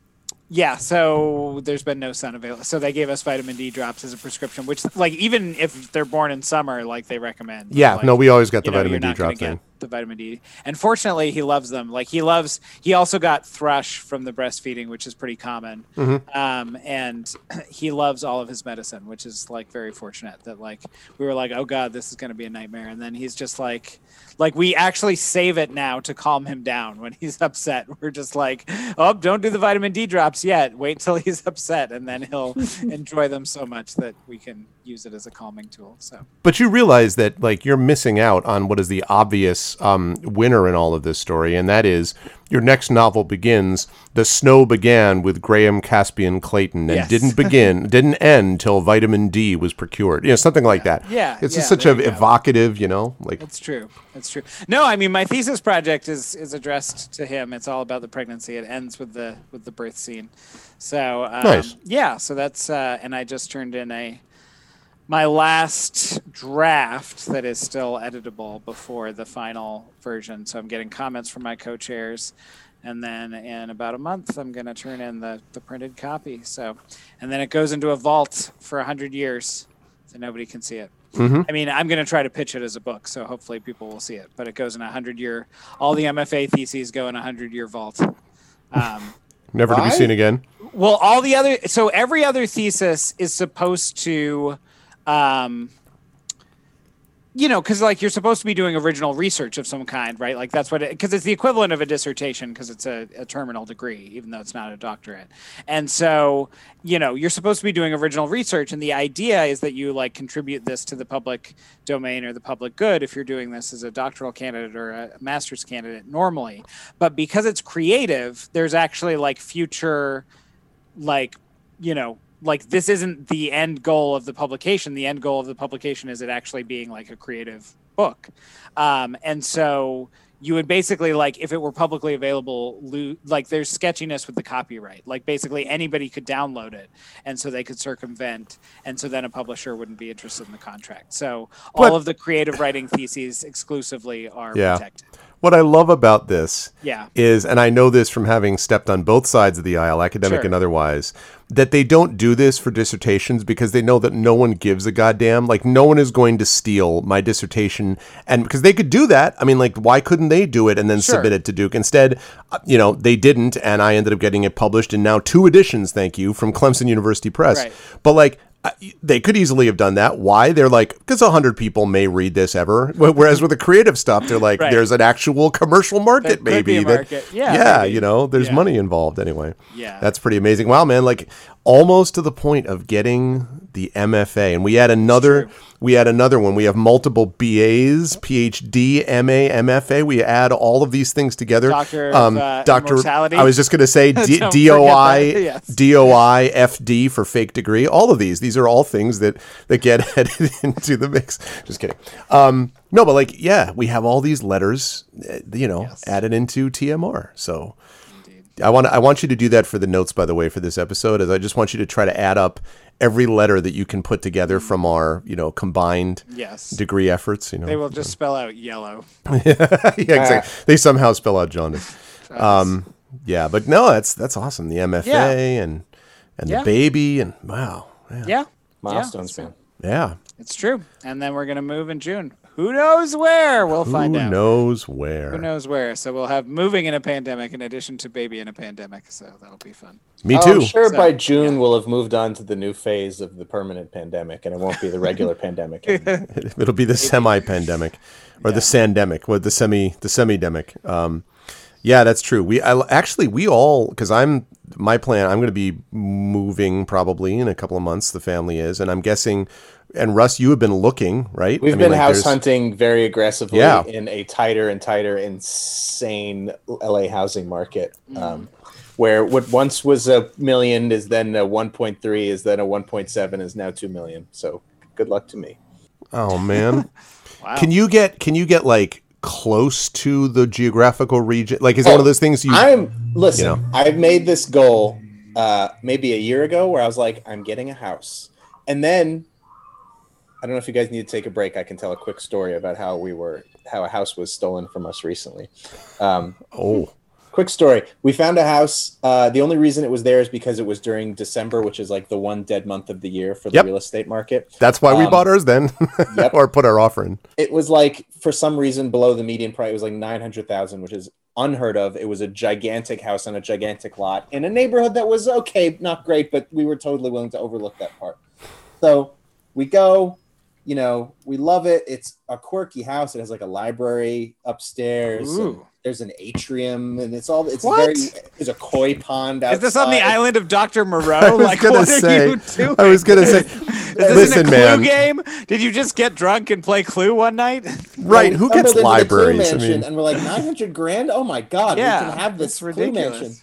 yeah, so there's been no sun available. So they gave us vitamin D drops as a prescription, which like even if they're born in summer, like they recommend. Yeah, like, no, we always got the you know, vitamin D drop thing. Get the vitamin D. And fortunately, he loves them. Like he loves. He also got thrush from the breastfeeding, which is pretty common. Um, and *clears throat* he loves all of his medicine, which is like very fortunate. That like we were like, oh god, this is going to be a nightmare. And then he's just like, like we actually save it now to calm him down when he's *laughs* upset. We're just like, oh, don't do the vitamin D drops yet. Wait till *laughs* he's upset, and then he'll *laughs* enjoy them so much that we can use it as a calming tool. So But you realize that like you're missing out on what is the obvious um, winner in all of this story, and that is your next novel begins. The snow began with Graham Caspian Clayton and Yes. didn't *laughs* begin, didn't end till vitamin D was procured. You know, something like that. Yeah, it's yeah, just such a evocative. You know, like That's true. That's true. No, I mean my thesis project is is addressed to him. It's all about the pregnancy. It ends with the with the birth scene. So um, Nice. Yeah. So that's uh, and I just turned in a my last draft that is still editable before the final version. So I'm getting comments from my co-chairs. And then in about a month, I'm going to turn in the, the printed copy. So, and then it goes into a vault for a hundred years, so nobody can see it. I mean, I'm going to try to pitch it as a book, so hopefully people will see it. But it goes in a hundred year. All the MFA theses go in a hundred year vault. Um, *laughs* never to be seen again. well, all the other so every other thesis is supposed to, um, you know, because like you're supposed to be doing original research of some kind, right? Like that's what because it's the equivalent of a dissertation because it's a, a terminal degree, even though it's not a doctorate. And so, you know, you're supposed to be doing original research, and the idea is that you like contribute this to the public domain or the public good if you're doing this as a doctoral candidate or a master's candidate normally. But because it's creative, there's actually like future like you know like this isn't the end goal of the publication. The end goal of the publication is it actually being like a creative book. Um, and so you would basically like if it were publicly available lo- like there's sketchiness with the copyright. Like basically anybody could download it and so they could circumvent and so then a publisher wouldn't be interested in the contract. So all But- of the creative writing theses exclusively are Yeah. protected What I love about this Yeah. is, and I know this from having stepped on both sides of the aisle, academic Sure. and otherwise, that they don't do this for dissertations because they know that no one gives a goddamn. Like, no one is going to steal my dissertation. And because they could do that. I mean, like, why couldn't they do it and then Sure. submit it to Duke? Instead, uh, you know, they didn't. And I ended up getting it published in now two editions, thank you, from Clemson University Press. Right. But, like, they could easily have done that. Why? They're like, because a hundred people may read this ever. Whereas with the creative stuff, they're like, Right. there's an actual commercial market, There could be maybe. a that- Yeah, yeah, maybe. you know, there's Yeah. money involved anyway. Yeah. that's pretty amazing. Wow, man, like almost to the point of getting the MFA, and we had another. We had another one. We have multiple BAs, PhD, MA, MFA. We add all of these things together. Doctor of, uh, Immortality. I was just going to say *laughs* D- DOI. Yes. DOI, FD for fake degree. All of these. These are all things that that get *laughs* added into the mix. Just kidding. Um, no, but like, yeah, we have all these letters, uh, you know, added into TMR. So I want I want you to do that for the notes, by the way, for this episode. As I just want you to try to add up every letter that you can put together from our, you know, combined Yes. degree efforts. You know, They will just spell out yellow. *laughs* yeah, exactly. They somehow spell out jaundice. Um, yeah, but no, that's that's awesome. The MFA Yeah. and and Yeah. the baby and wow, yeah, Yeah. Milestones, man. yeah. It's true. And then we're gonna move in June. Who knows where? We'll find out. Who knows where? Who knows where? So we'll have moving in a pandemic in addition to baby in a pandemic. So that'll be fun. Me Oh, too. I'm sure So, by June we'll have moved on to the new phase of the permanent pandemic, and it won't be the regular *laughs* pandemic. anymore. *laughs* It'll be the semi-pandemic or the sandemic, or the semi the semi-demic. Um, yeah, that's true. We I, actually we all because I'm my plan. I'm going to be moving probably in a couple of months. The family is, and I'm guessing. And Russ, you have been looking, right? We've I mean, been like, house there's- hunting very aggressively Yeah. in a tighter and tighter, insane LA housing market, um, where what once was a million is then a 1.3, is then a 1.7, is now two million. So good luck to me. Oh man, *laughs* Wow. can you get can you get like close to the geographical region? Like, is it one of those things you? I'm listen. you know. I've made this goal uh, maybe a year ago, where I was like, I'm getting a house, and then I don't know if you guys need to take a break. I can tell a quick story about how we were how a house was stolen from us recently. Um, oh, quick story. We found a house. Uh, the only reason it was there is because it was during December, which is like the one dead month of the year for the Yep. real estate market. That's why we Um, bought ours then, *laughs* yep. or put our offer in. It was like for some reason below the median price. It was like nine hundred thousand, which is unheard of. It was a gigantic house on a gigantic lot in a neighborhood that was okay, not great, but we were totally willing to overlook that part. So we go. You know, we love it. It's a quirky house. It has like a library upstairs. Ooh. there's an atrium, and it's all. It's What? very. There's a koi pond outside. Is this on the island of Dr. *laughs* I Moreau? was Like, gonna what say- are you doing? I was gonna say, Is this listen, in a Clue man. game? Did you just get drunk and play Clue one night? *laughs* Right? Who gets into the Clue libraries? I mean, and we're like nine hundred grand. Oh my god, yeah, we can have this Clue. Mansion.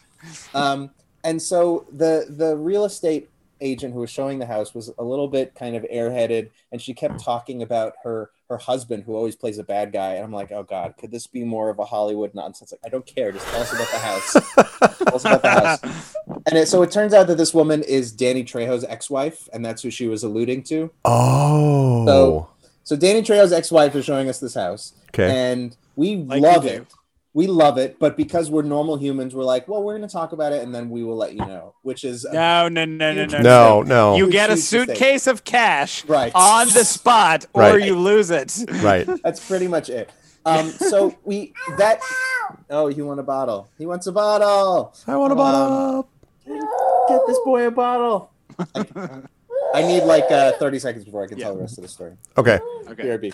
Um, and so the the real estate agent who was showing the house was a little bit kind of airheaded, and she kept talking about her her husband who always plays a bad guy. And I'm like, oh god, could this be more of a Hollywood nonsense? Like, I don't care. Just tell us about the house. tell us about the house. *laughs* And it, so it turns out that this woman is Danny Trejo's ex-wife, and that's who she was alluding to. oh, So- So Danny Trejo's ex-wife is showing us this house, okay. and we Like love you do. it. We love it, but because we're normal humans, we're like, well, we're going to talk about it, and then we will let you know. Which is No, no, no, no, no, No, no. You get a suitcase of cash Right. on the spot, or Right. you lose it. right. *laughs* That's pretty much it. Um, so we that. Oh, you want a bottle? He wants a bottle. I want a Um, bottle. Get this boy a bottle. *laughs* I, I need like uh, 30 seconds before I can tell the rest of the story. Okay. Okay. BRB.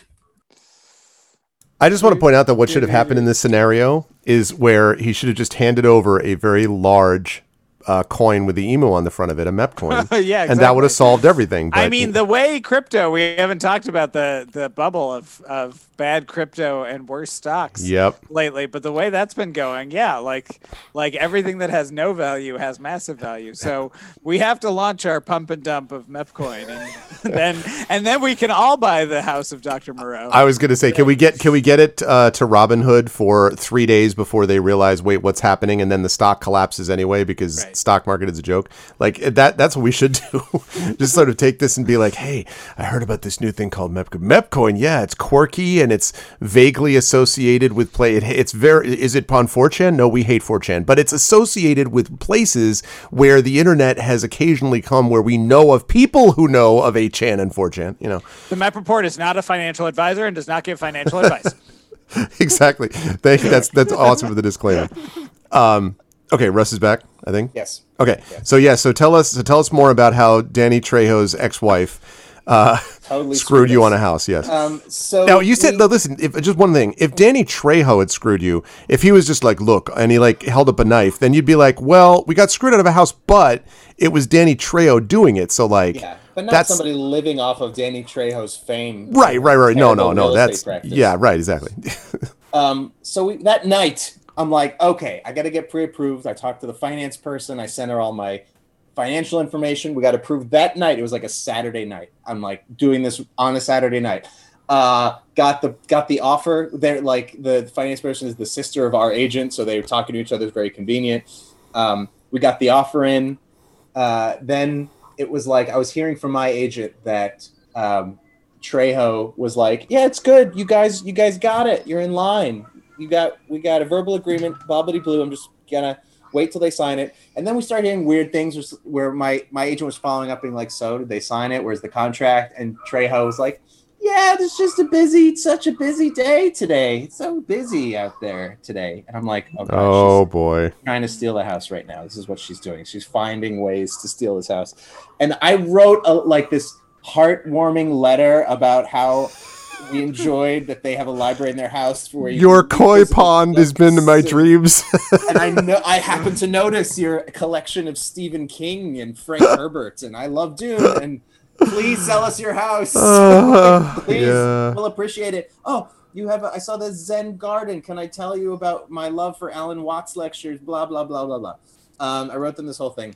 I just want to point out that what should have happened in this scenario is where he should have just handed over a very large uh, coin with the emu on the front of it, a MEP *laughs* coin, yeah, and that would have solved everything. I mean, the way crypto, we haven't talked about the the bubble of of bad crypto and worse stocks Yep. lately, but the way that's been going, yeah, like like everything that has no value has massive value. So we have to launch our pump and dump of MEPcoin, and *laughs* then and then we can all buy the house of Dr. Moreau. I was gonna say, can we get can we get it uh, to Robinhood for three days before they realize, wait, what's happening, and then the stock collapses anyway because Right. Stock market is a joke. Like that. That's what we should *laughs* do. Just sort of take this and be like, hey, I heard about this new thing called MEPcoin. MEPcoin, yeah, it's quirky and it's vaguely associated with play. It, it's very. Is it on 4chan? No, we hate 4chan, but it's associated with places where the internet has occasionally come, where we know of people who know of 8chan and 4chan. You know. the MEP report is not a financial advisor and does not give financial advice. *laughs* exactly. Thank you. That's that's awesome for the disclaimer. Um, okay, Russ is back. I think. Yes. Okay. So yeah. So tell us. So tell us more about how Danny Trejo's ex-wife uh, Totally screwed you us. on a house. Yes. Um, so now you said we- no. Listen. If just one thing, if Danny Trejo had screwed you, if he was just like, look, and he like held up a knife, then you'd be like, well, we got screwed out of a house, but it was Danny Trejo doing it. So like, yeah, but not that's somebody living off of Danny Trejo's fame. right, right, right. No, no, no. That's practice. yeah, right. Exactly. *laughs* Um, so we, that night, I'm like, okay, I got to get pre-approved. I talked to the finance person. I sent her all my financial information. We got approved that night. It was like a Saturday night. I'm like doing this on a Saturday night. Uh, got the got the offer. They're like the finance person is the sister of our agent, so they were talking to each other. It's very convenient. Um, we got the offer in. Uh, then it was like I was hearing from my agent that um, Trejo was like, "Yeah, it's good. You guys, you guys got it. You're in line. You got, we got a verbal agreement. Bobbity blue. I'm just gonna wait till they sign it." And then we started hearing weird things where my my agent was following up, being like, "So did they sign it? Where's the contract?" And Trejo was like, "Yeah, it's just a busy, it's such a busy day today. It's so busy out there today." And I'm like, "Oh, gosh, oh boy. trying to steal the house right now. This is what she's doing. She's finding ways to steal this house." And I wrote a, like this heartwarming letter about how we enjoyed that they have a library in their house where you Your koi pond has been in my dreams. and I know I *laughs* happen to notice your collection of Stephen King and Frank Herbert, and I love Dune. And please sell us your house. *laughs* Uh, *laughs* please, yeah. we'll appreciate it. Oh, you have. A, I saw the Zen Garden. Can I tell you about my love for Alan Watts lectures? Blah blah blah blah blah. Um, I wrote them this whole thing,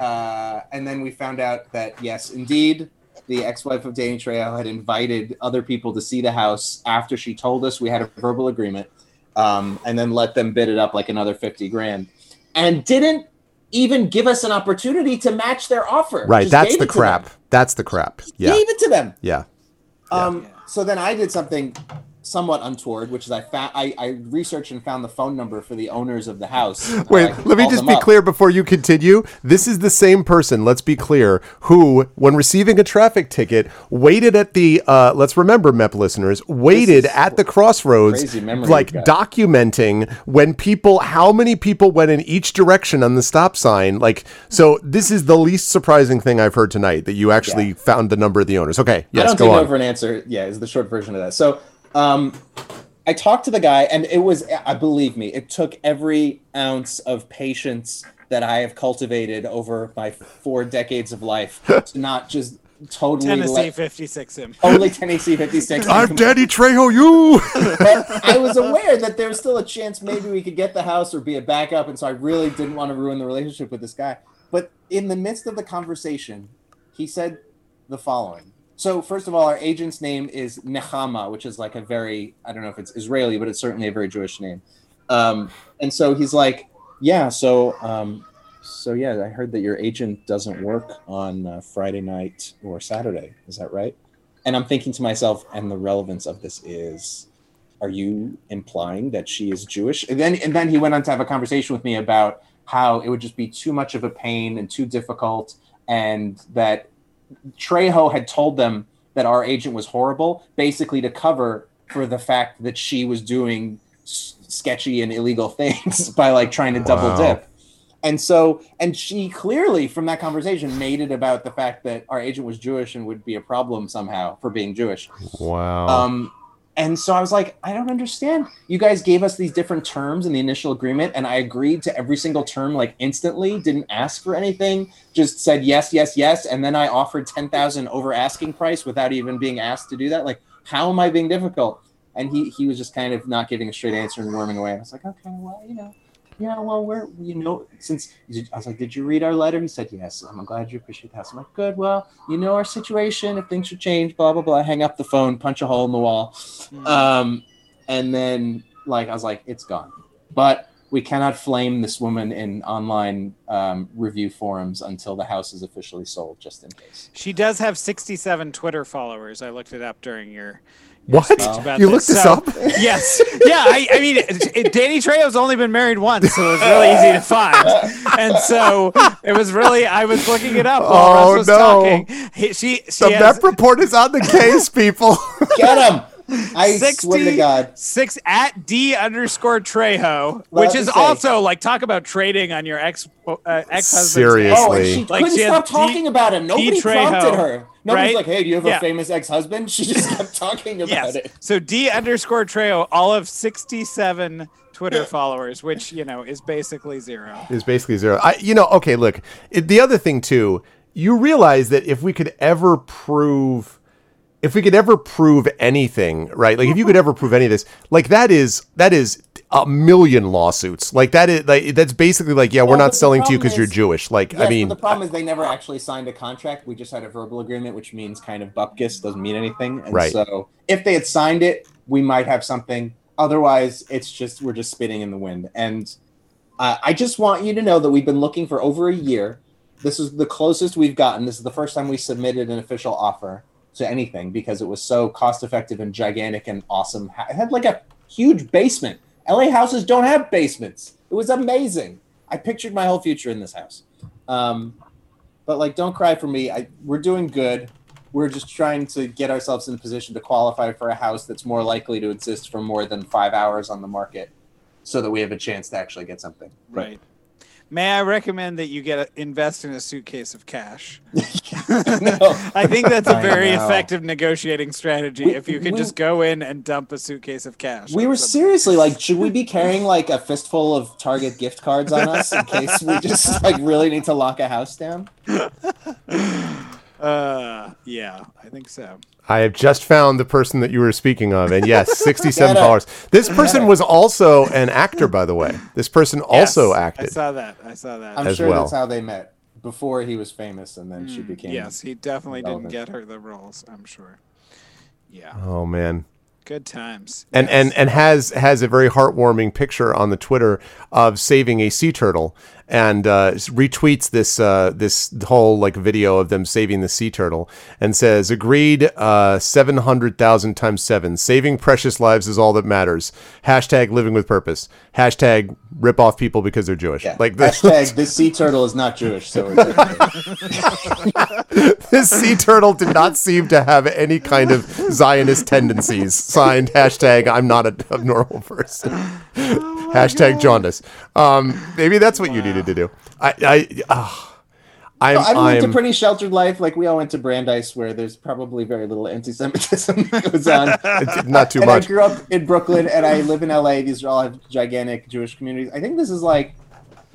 uh, and then we found out that yes, indeed. The ex-wife of Danny Trejo had invited other people to see the house after she told us we had a verbal agreement um, and then let them bid it up like another 50 grand and didn't even give us an opportunity to match their offer. right. That's the it to them. crap. That's the crap. Yeah. Gave it to them. Yeah. Um, So then I did something somewhat untoward, which is I found I, I researched and found the phone number for the owners of the house. *laughs* Wait, let me just be up. clear before you continue. This is the same person, let's be clear, who, when receiving a traffic ticket, waited at the, uh, let's remember, MEP listeners, waited at the crossroads, like documenting when people, how many people went in each direction on the stop sign. Like, so this is the least surprising thing I've heard tonight that you actually found the number of the owners. Okay, I yes, don't go take on. for an answer. Yeah, is the short version of that. So, um, I talked to the guy, and it was, I believe me, it took every ounce of patience that I have cultivated over my four decades of life *laughs* to not just totally Tennessee let, 56 him. totally *laughs* Tennessee 56. I'm Danny Trejo, you! *laughs* but I was aware that there was still a chance maybe we could get the house or be a backup, and so I really didn't want to ruin the relationship with this guy. But in the midst of the conversation, he said the following. So first of all, our agent's name is Nechama, which is like a very I don't know if it's Israeli, but it's certainly a very Jewish name. Um, and so he's like, yeah, so um, so yeah, I heard that your agent doesn't work on uh, Friday night or Saturday. Is that right? And I'm thinking to myself, and the relevance of this is are you implying that she is Jewish? And then and then he went on to have a conversation with me about how it would just be too much of a pain and too difficult, and that Trejo had told them that our agent was horrible, basically to cover for the fact that she was doing s- sketchy and illegal *laughs* things by like trying to double Wow. dip. And so, and she clearly from that conversation made it about the fact that our agent was Jewish and would be a problem somehow for being Jewish. Wow. Um, and so I was like, I don't understand. You guys gave us these different terms in the initial agreement, and I agreed to every single term like instantly. Didn't ask for anything. Just said yes, yes, yes, and then I offered ten thousand over asking price without even being asked to do that. Like, how am I being difficult? And he he was just kind of not giving a straight answer and worming away. I was like, okay, well, you know, yeah, well, we're you know, since I was like, did you read our letter? He said yes. I'm glad you appreciate the house. I'm like, good. Well, you know our situation. If things should change, blah blah blah. Hang up the phone, punch a hole in the wall, um, and then like I was like, it's gone. But we cannot flame this woman in online um, review forums until the house is officially sold, just in case. She does have 67 Twitter followers. I looked it up during your. Your what? about You looked this So- up? *laughs* Yes. Yeah. I, I mean, it, it- Danny Trejo's only been married once, so it was really easy to find. And so it was really, I was looking it up while Oh, Russ was no. talking. He, she, she The has MEP report is on the case, people. Get him! I 60 swear to God. six at D underscore Trejo, Well, which is also like talk about trading on your ex uh, ex husband's. Seriously. Oh, and she Like, couldn't she has stop D- talking about him. Nobody Trejo, prompted her. Nobody's right? like, "Hey, do you have Yeah. a famous ex-husband?" She just *laughs* kept talking about Yes. it. So D underscore Trejo, all of 67 Twitter followers, which, you know, is basically zero. is basically zero. I, you know, okay, look. It, the other thing too, you realize that if we could ever prove, if we could ever prove anything, right? Like if you could ever prove any of this, like that is that is a million lawsuits. Like that is like that's basically like, yeah, we're not selling to you because you're Jewish. Like Yes, I mean, the problem is they never actually signed a contract. We just had a verbal agreement, which means kind of bupkis doesn't mean anything. And Right. so if they had signed it, we might have something. Otherwise, it's just we're just spitting in the wind. And uh, I just want you to know that we've been looking for over a year. This is the closest we've gotten. This is the first time we submitted an official offer to anything because it was so cost effective and gigantic and awesome. It had like a huge basement. LA houses don't have basements. It was amazing. I pictured my whole future in this house. Um, but like, don't cry for me. I, we're doing good. We're just trying to get ourselves in a position to qualify for a house that's more likely to exist for more than five hours on the market, so that we have a chance to actually get something. But- Right. May I recommend that you get a, invest in a suitcase of cash? *laughs* No. I think that's a very effective negotiating strategy. We- if you can we- just go in and dump a suitcase of cash. We were somebody. seriously like, should we be carrying like a fistful of Target gift cards on us in case we just *laughs* like really need to lock a house down? Uh, yeah, I think so. I have just found the person that you were speaking of, and yes, *laughs* sixty-seven Get dollars. This person was also an actor, by the way. This person also Yes, I acted. saw that. I saw that. I'm As sure well. that's how they met before he was famous, and then she became. Mm, yes, he definitely relevant. didn't get her the roles. I'm sure. Yeah, Oh man. good times. and Yes. and and has has a very heartwarming picture on the Twitter of saving a sea turtle, and uh, retweets this uh, this whole like video of them saving the sea turtle and says agreed uh, seven hundred thousand times seven saving precious lives is all that matters. Hashtag living with purpose. Hashtag rip off people because they're Jewish. Yeah. Like this, Hashtag *laughs* this sea turtle is not Jewish, so it's *laughs* okay. this sea turtle did not seem to have any kind of Zionist tendencies. Signed hashtag I'm not a abnormal person. hashtag jaundice. Um, maybe that's what you needed to do. I, I, ah, I'm, I've lived a I'm, pretty sheltered life. Like we all went to Brandeis, where there's probably very little anti-Semitism *laughs* that goes on. not too and much. I grew up in Brooklyn, and I live in LA. These all have gigantic Jewish communities. I think this is like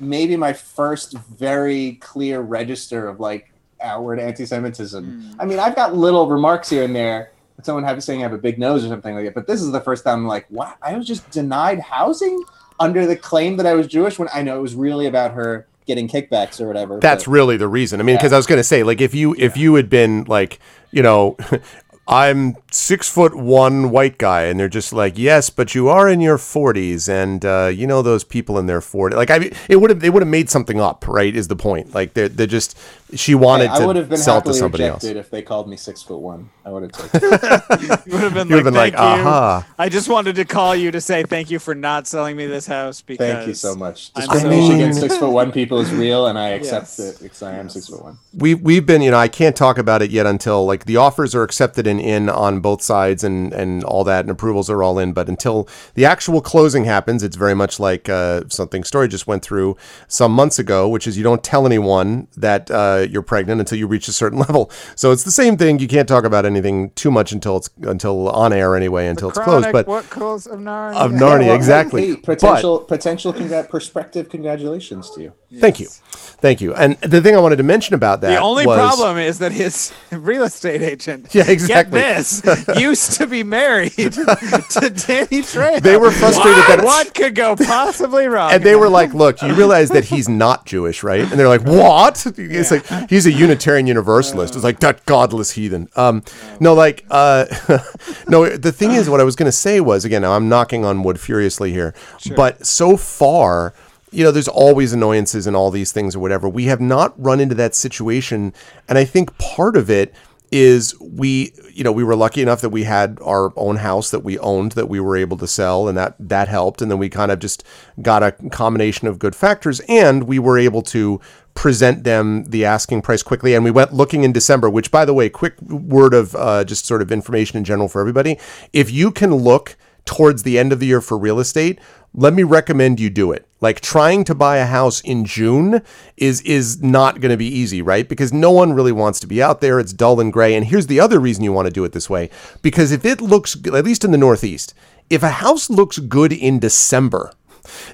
maybe my first very clear register of like outward anti-Semitism. I mean, I've got little remarks here and there. Someone have saying I have a big nose or something like that, but this is the first time I'm like, what? I was just denied housing under the claim that I was Jewish when I know it was really about her getting kickbacks or whatever. That's but- really the reason. I mean, because I was going to say, like, if you if you had been like, you know, I'm six foot one white guy, and they're just like, yes, but you are in your forties, and uh, you know those people in their 40s. Like, I mean, it would have they would have made something up, right? Is the point? Like, they're they're just she wanted I would to have been sell it to happily somebody else. if they called me six foot one. I would have *laughs* taken. it. You would have been You would have like, been like, "Thank you. aha. I just wanted to call you to say thank you for not selling me this house because Thank you so much. Discrimination so- against six foot one people is real, and I accept Yes. it because I am six foot one. we we've been you know I can't talk about it yet until like the offers are accepted and in on both sides and and all that and approvals are all in. But until the actual closing happens it's very much like uh, something story just went through some months ago which is you don't tell anyone that uh, you're pregnant until you reach a certain *laughs* level. So it's the same thing. You can't talk about anything too much until it's until on air anyway until it's closed. But what calls of Narnia? of Narnia Yeah, well, exactly. hey, potential potential congrat prospective congratulations to you. Thank you thank you and the thing I wanted to mention about that The only was, problem is that his *laughs* real estate agent, *laughs* Yeah, exactly. get this, *laughs* used to be married to Danny Trejo. They were frustrated what? that- what could go possibly wrong. and they were like, "Look, you realize that he's not Jewish, right?" And they're like, "What?" It's like he's a Unitarian Universalist. It's like that godless heathen. Um, no, like, uh, no. The thing is, what I was going to say was, again, I'm knocking on wood furiously here, but so far. You know, there's always annoyances and all these things or whatever. We have not run into that situation, and I think part of it is we you know we were lucky enough that we had our own house that we owned that we were able to sell and that that helped. And then we kind of just got a combination of good factors and we were able to present them the asking price quickly. And we went looking in december which by the way quick word of uh, just sort of information in general for everybody. If you can look towards the end of the year for real estate let me recommend you do it like trying to buy a house in June is is not going to be easy, right? Because no one really wants to be out there. It's dull and gray. And here's the other reason you want to do it this way: because if it looks, at least in the Northeast, if a house looks good in December.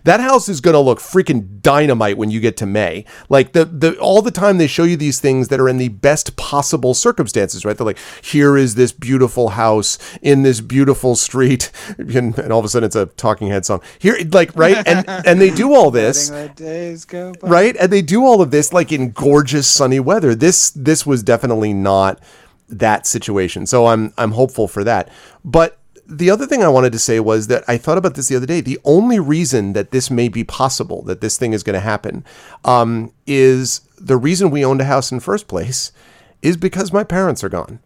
That house is going to look freaking dynamite when you get to May. Like the the all the time they show you these things that are in the best possible circumstances, right? They're like, here is this beautiful house in this beautiful street, *laughs* and, and all of a sudden it's a Talking Head song. Here, like right, and and they do all *laughs* this Letting the days go by. right and they do all of this like in gorgeous sunny weather this this was definitely not that situation so i'm i'm hopeful for that but the other thing I wanted to say was that I thought about this the other day. The only reason that this may be possible, that this thing is going to happen, um, is the reason we owned a house in the first place is because my parents are gone.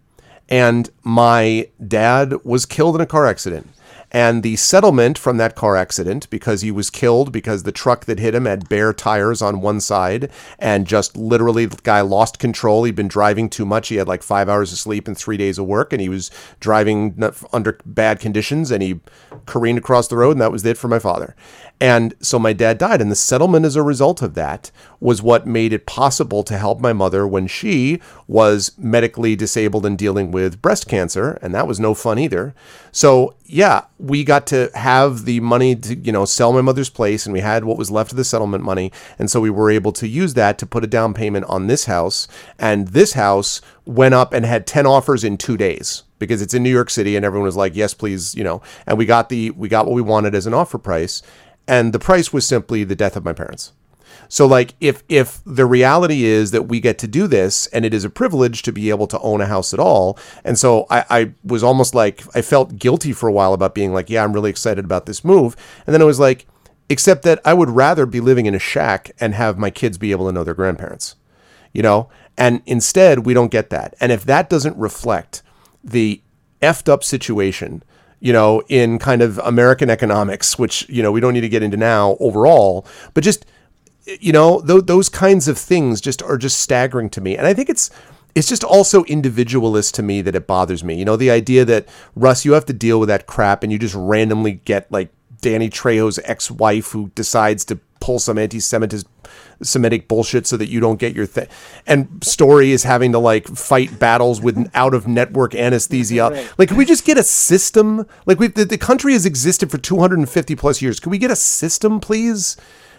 And my dad was killed in a car accident. And the settlement from that car accident, because he was killed because the truck that hit him had bare tires on one side and just literally the guy lost control. He'd been driving too much. He had like five hours of sleep and three days of work, and he was driving under bad conditions and he careened across the road, and that was it for my father. And so my dad died, and the settlement as a result of that was what made it possible to help my mother when she was medically disabled and dealing with breast cancer, and that was no fun either. So yeah, we got to have the money to you know sell my mother's place, and we had what was left of the settlement money, and so we were able to use that to put a down payment on this house, and this house went up and had ten offers in two days because it's in New York City, and everyone was like, yes, please, you know, and we got the we got what we wanted as an offer price and the price was simply the death of my parents. So like if if the reality is that we get to do this and it is a privilege to be able to own a house at all, and so I, I was almost like I felt guilty for a while about being like, yeah, I'm really excited about this move, and then it was like, except that I would rather be living in a shack and have my kids be able to know their grandparents, you know? And instead, we don't get that. And if that doesn't reflect the effed up situation, you know, in kind of American economics, which, you know, we don't need to get into now overall, but just, you know, th- those kinds of things just are just staggering to me. And I think it's, it's just also individualist to me that it bothers me. You know, the idea that Russ, you have to deal with that crap and you just randomly get like Danny Trejo's ex-wife who decides to pull some anti-Semitic Semitic bullshit so that you don't get your thing. And Story is having to like fight battles with out of network anesthesia. Like, can we just get a system? Like, we the, the country has existed for 250 plus years. Can we get a system, please?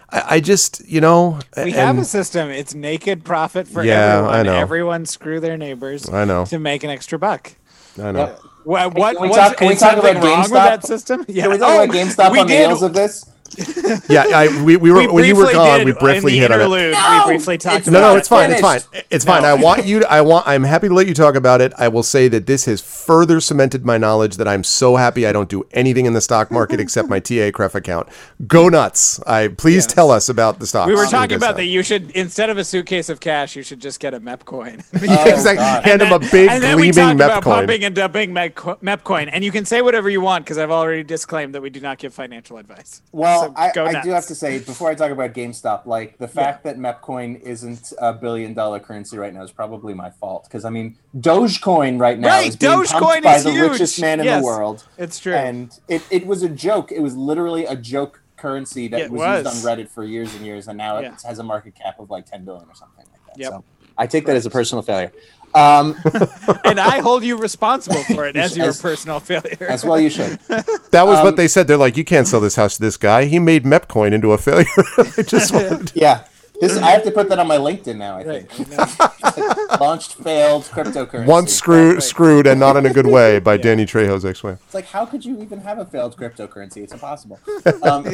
I, I just, you know, We have a system. It's naked profit for Yeah, everyone. I know. Everyone screw their neighbors. I know. To make an extra buck. I know. What? What? Can we what's- talk- can we talk about wrong with GameStop? that system? Yeah. Can we talk about Oh, GameStop we on the heels of this? *laughs* Yeah, I, we, we were We when you were gone. We briefly hit the on it. No, we briefly talked it's about No, no, it's fine. It's fine. Finished. It's fine. I want you to, I want, I'm happy to let you talk about it. I will say that this has further cemented my knowledge that I'm so happy I don't do anything in the stock market except my *laughs* TIAA-CREF account. Go nuts. I please tell us about the stock. We were What do you talking about that you should instead of a suitcase of cash, you should just get a MEP coin. *laughs* Oh, exactly. God. Hand him a big and then we gleaming talked MEP about coin. pumping and dumping MEP, co- MEP coin, and you can say whatever you want because I've already disclaimed that we do not give financial advice. Well, So I, I do have to say before I talk about GameStop, like the fact that MEPcoin isn't a billion dollar currency right now is probably my fault because I mean Dogecoin right now Right, is being Dogecoin pumped by the huge. richest man in the world, It's true. and it, it was a joke. It was literally a joke currency that was, was. used on Reddit for years and years, and now Yeah. it has a market cap of like ten billion or something like that. Yep. So I take that as a personal failure. Um, *laughs* and I hold you responsible for it as your As- personal failure. as well, you should. *laughs* That was Um, what they said. They're like, you can't sell this house to this guy. He made MEPcoin into a failure. *laughs* I just wanted to- Yeah. This, I have to put that on my LinkedIn now. I Right. think launched failed cryptocurrency. once screwed, screwed, and not in a good way by Danny Trejo's ex-wife. It's like, how could you even have a failed cryptocurrency? It's impossible. Um,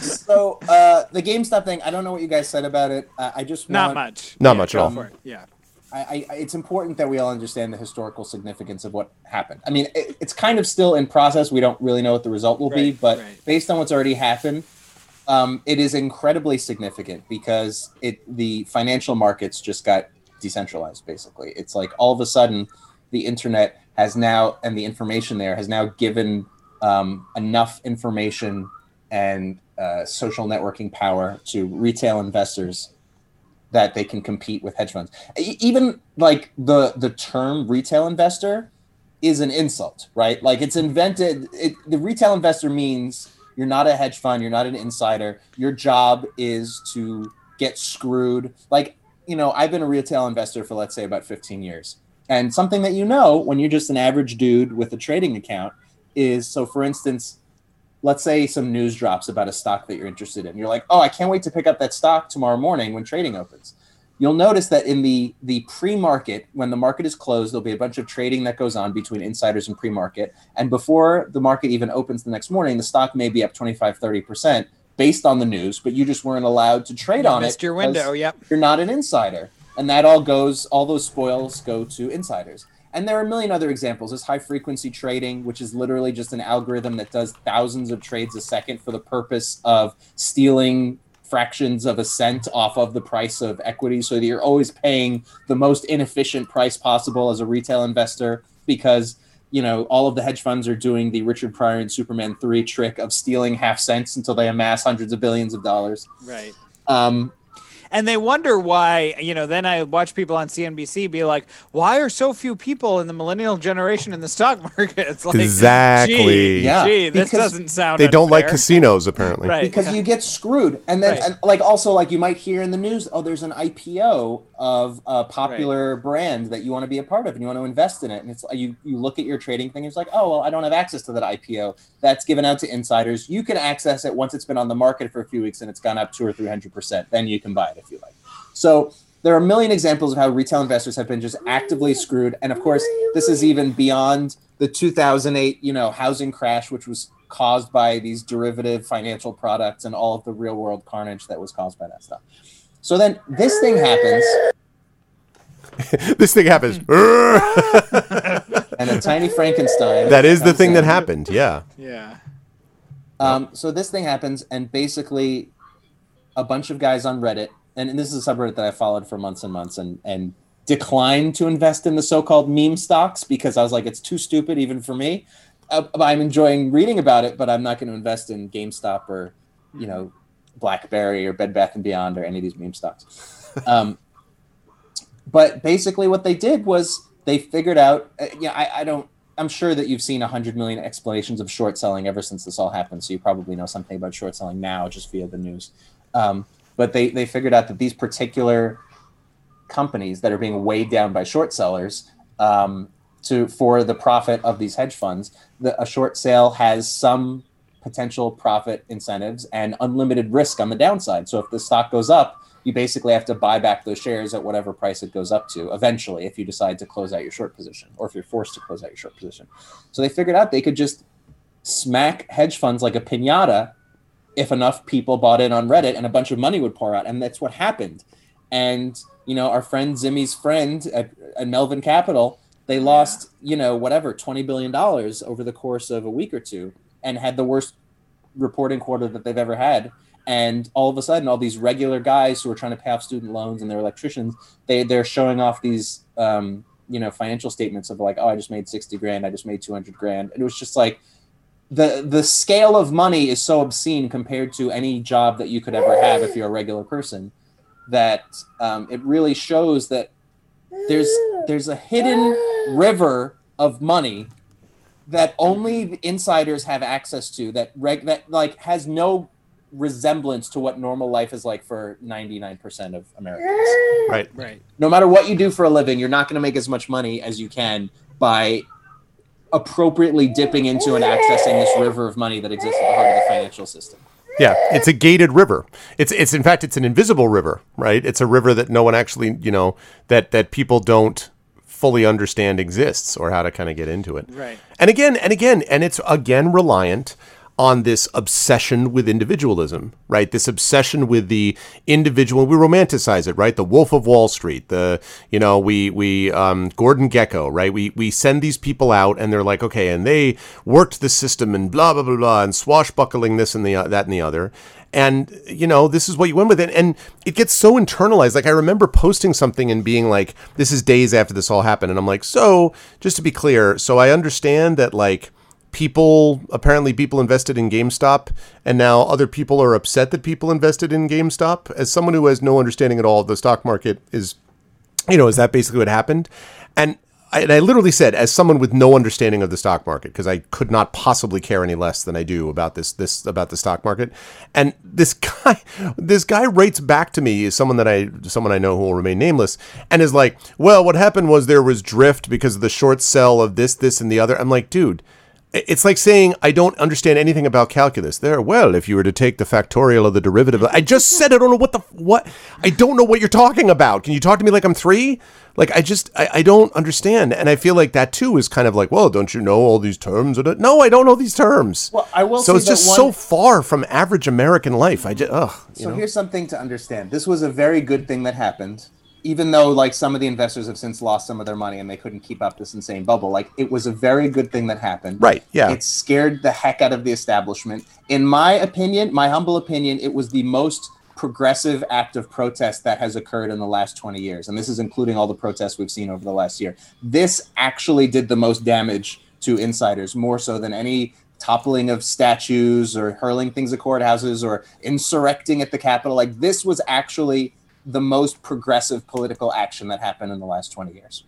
So uh, the GameStop thing, I don't know what you guys said about it. Uh, I just Not want, much. Not Yeah, much at all. for it. Yeah. I, I, it's important that we all understand the historical significance of what happened. I mean, it, it's kind of still in process. We don't really know what the result will be, but right. based on what's already happened, um, it is incredibly significant because it the financial markets just got decentralized. Basically, it's like all of a sudden the internet has now and the information there has now given um, enough information and uh, social networking power to retail investors that they can compete with hedge funds. Even like the the term retail investor is an insult, right? Like it's invented. It, the retail investor means you're not a hedge fund, you're not an insider. Your job is to get screwed. Like you know, I've been a retail investor for let's say about 15 years, and something that you know when you're just an average dude with a trading account is so. For instance, let's say some news drops about a stock that you're interested in. You're like, oh, I can't wait to pick up that stock tomorrow morning when trading opens. You'll notice that in the the pre-market, when the market is closed, there'll be a bunch of trading that goes on between insiders and pre-market. And before the market even opens the next morning, the stock may be up 25, 30% based on the news, but you just weren't allowed to trade on Missed it. your window. Yep. You're not an insider. And that all goes, all those spoils go to insiders. And there are a million other examples. There's high frequency trading, which is literally just an algorithm that does thousands of trades a second for the purpose of stealing fractions of a cent off of the price of equity so that you're always paying the most inefficient price possible as a retail investor because you know all of the hedge funds are doing the richard pryor and superman 3 trick of stealing half cents until they amass hundreds of billions of dollars Right. um, And they wonder why, you know, then I watch people on CNBC be like, why are so few people in the millennial generation in the stock *laughs* market? It's like, Exactly. Gee, Yeah, gee this because doesn't sound They don't like casinos, apparently. Right. because you *laughs* get screwed and then Right. and like also like you might hear in the news oh there's an ipo of a popular brand that you want to be a part of and you want to invest in it and it's you you look at your trading thing it's like oh well i don't have access to that ipo that's given out to insiders you can access it once it's been on the market for a few weeks and it's gone up two or three hundred percent then you can buy it if you like so there are a million examples of how retail investors have been just actively screwed and of course this is even beyond the 2008 you know housing crash which was caused by these derivative financial products and all of the real world carnage that was caused by that stuff so then this thing happens *laughs* this thing happens. *laughs* and a tiny frankenstein that is the comes thing that happened. Yeah. Yeah. Um, so this thing happens, and basically, a bunch of guys on Reddit, and, and this is a subreddit that I followed for months and months, and and declined to invest in the so-called meme stocks because I was like, it's too stupid even for me. Uh, I'm enjoying reading about it, but I'm not going to invest in GameStop or, you know, BlackBerry or Bed Bath and Beyond or any of these meme stocks. *laughs* Um, but basically, what they did was they figured out. Uh, yeah, I, I don't. I'm sure that you've seen a hundred million explanations of short selling ever since this all happened. So you probably know something about short selling now just via the news. Um, but they they figured out that these particular companies that are being weighed down by short sellers um, to for the profit of these hedge funds, the, a short sale has some potential profit incentives and unlimited risk on the downside. So if the stock goes up, you basically have to buy back those shares at whatever price it goes up to eventually if you decide to close out your short position or if you're forced to close out your short position. So they figured out they could just smack hedge funds like a pinata if enough people bought in on Reddit and a bunch of money would pour out. And that's what happened. And, you know, our friend Zimmy's friend at, at Melvin Capital, they lost, you know, whatever, $20 billion over the course of a week or two and had the worst reporting quarter that they've ever had and all of a sudden all these regular guys who are trying to pay off student loans and they're electricians they they're showing off these um, you know financial statements of like oh i just made 60 grand i just made 200 grand and it was just like the the scale of money is so obscene compared to any job that you could ever have if you're a regular person that um, it really shows that there's there's a hidden river of money that only insiders have access to that reg that like has no resemblance to what normal life is like for 99% of Americans. Right. Right. No matter what you do for a living, you're not going to make as much money as you can by appropriately dipping into and accessing this river of money that exists at the heart of the financial system. Yeah, it's a gated river. It's it's in fact it's an invisible river, right? It's a river that no one actually, you know, that that people don't fully understand exists or how to kind of get into it. Right. And again, and again, and it's again reliant on this obsession with individualism, right? This obsession with the individual. We romanticize it, right? The Wolf of Wall Street, the you know, we we um, Gordon Gekko, right? We we send these people out, and they're like, okay, and they worked the system and blah blah blah blah, and swashbuckling this and the uh, that and the other. And you know, this is what you went with it, and it gets so internalized. Like I remember posting something and being like, "This is days after this all happened," and I'm like, "So, just to be clear, so I understand that like." People apparently people invested in GameStop and now other people are upset that people invested in GameStop. As someone who has no understanding at all of the stock market is you know is that basically what happened? And I, and I literally said as someone with no understanding of the stock market because I could not possibly care any less than I do about this this about the stock market. And this *laughs* guy this guy writes back to me is someone that I someone I know who will remain nameless and is like well what happened was there was drift because of the short sell of this this and the other. I'm like dude it's like saying I don't understand anything about calculus. There, well, if you were to take the factorial of the derivative, I just said I don't know what the what. I don't know what you're talking about. Can you talk to me like I'm three? Like I just I, I don't understand, and I feel like that too is kind of like, well, don't you know all these terms? Uh, no, I don't know these terms. Well, I will So it's just one- so far from average American life. I just ugh. So know? here's something to understand. This was a very good thing that happened, even though like some of the investors have since lost some of their money and they couldn't keep up this insane bubble. Like it was a very good thing that happened. Right, yeah. It scared the heck out of the establishment. In my opinion, my humble opinion, it was the most progressive act of protest that has occurred in the last 20 years. And this is including all the protests we've seen over the last year. This actually did the most damage to insiders, more so than any toppling of statues or hurling things at courthouses or insurrecting at the Capitol. Like this was actually the most progressive political action that happened in the last 20 years.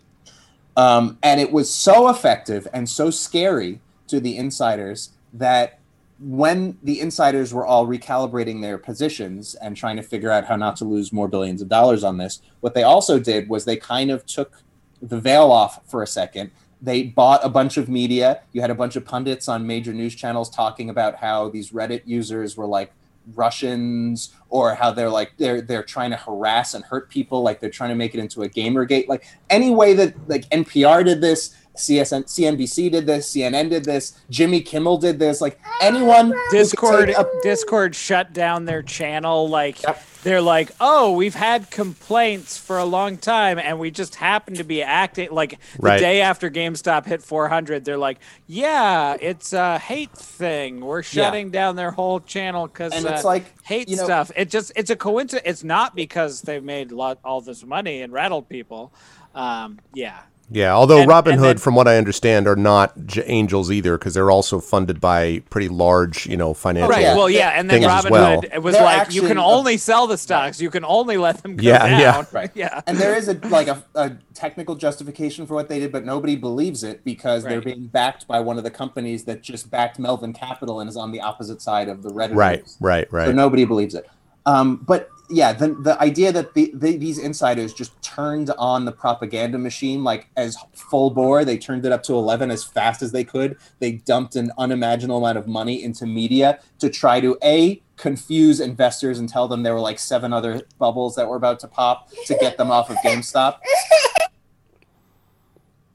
Um, and it was so effective and so scary to the insiders that when the insiders were all recalibrating their positions and trying to figure out how not to lose more billions of dollars on this, what they also did was they kind of took the veil off for a second. They bought a bunch of media. You had a bunch of pundits on major news channels talking about how these Reddit users were like Russians or how they're like they're they're trying to harass and hurt people, like they're trying to make it into a gamergate. Like any way that like NPR did this, CSN, CNBC did this, CNN did this, Jimmy Kimmel did this. Like anyone, Discord a- Discord shut down their channel like Yep. they're like, "Oh, we've had complaints for a long time and we just happen to be acting like the Right. day after GameStop hit 400, they're like, "Yeah, it's a hate thing. We're shutting down their whole channel cuz uh, it's like, hate you know- stuff." It just it's a coincidence. It's not because they've made lot all this money and rattled people. Um, yeah. Yeah, although And- Robinhood, and then- from what I understand, are not j- angels either because they're also funded by pretty large, you know, financial. Right. Yeah. Well, yeah, and then Things as Robinhood well. it was They're like you can actually- only sell the stocks. You can only let them go Yeah, down. yeah. Right. yeah. and there is a like a, a technical justification for what they did, but nobody believes it because they're being backed by one of the companies that just backed Melvin Capital and is on the opposite side of the Reddit. Right, right, Right. So nobody believes it. Um, but yeah, the the idea that the, the, these insiders just turned on the propaganda machine like as full bore, they turned it up to eleven as fast as they could. They dumped an unimaginable amount of money into media to try to a confuse investors and tell them there were like seven other bubbles that were about to pop to get them off of GameStop. *laughs*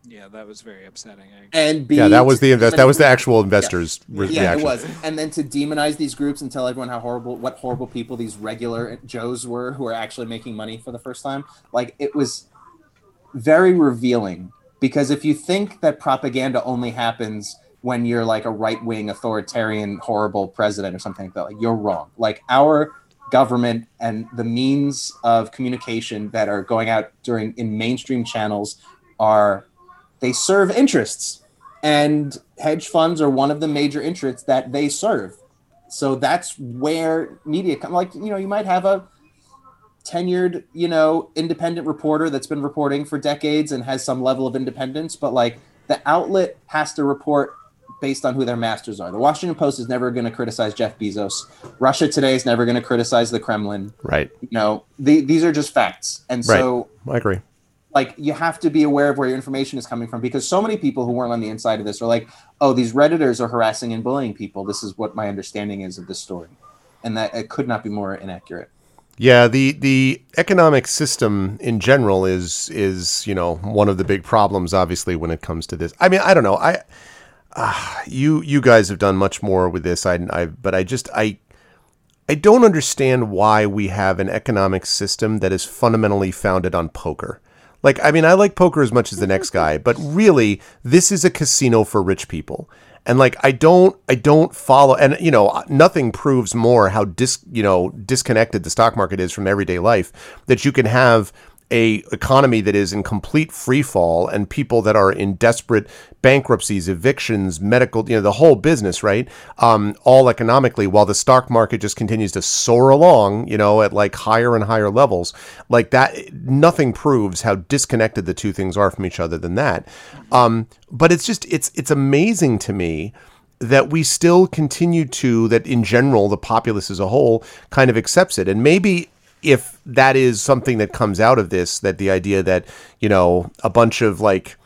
Yeah, that was very upsetting. And B, Yeah, that was the invest. That was the actual investors' re- Yeah, reaction. it was. And then to demonize these groups and tell everyone how horrible, what horrible people these regular Joes were who are actually making money for the first time. Like it was very revealing because if you think that propaganda only happens when you're like a right wing authoritarian horrible president or something like that, like you're wrong. Like our government and the means of communication that are going out during in mainstream channels are they serve interests and hedge funds are one of the major interests that they serve. So that's where media come. Like you know, you might have a tenured, you know, independent reporter that's been reporting for decades and has some level of independence, but like the outlet has to report based on who their masters are. The Washington Post is never going to criticize Jeff Bezos. Russia Today is never going to criticize the Kremlin. Right, You know, the, these are just facts, and so I agree. Like you have to be aware of where your information is coming from because so many people who weren't on the inside of this are like oh these redditors are harassing and bullying people this is what my understanding is of this story and that it could not be more inaccurate Yeah, the the economic system in general is is you know one of the big problems, obviously, when it comes to this. I mean, I don't know. I uh, you you guys have done much more with this. I, I but I just I I don't understand why we have an economic system that is fundamentally founded on poker. Like, I mean, I like poker as much as the next *laughs* guy, but really, this is a casino for rich people. And like, I don't, I don't follow, and you know, nothing proves more how dis, you know, disconnected the stock market is from everyday life. That you can have a economy that is in complete free fall and people that are in desperate bankruptcies, evictions, medical, you know, the whole business, right? Um, all economically, while the stock market just continues to soar along, you know, at like higher and higher levels, like that, nothing proves how disconnected the two things are from each other than that. Um, but it's just, it's, it's amazing to me that we still continue to that in general the populace as a whole kind of accepts it and maybe if that is something that comes out of this that the idea that you know a bunch of like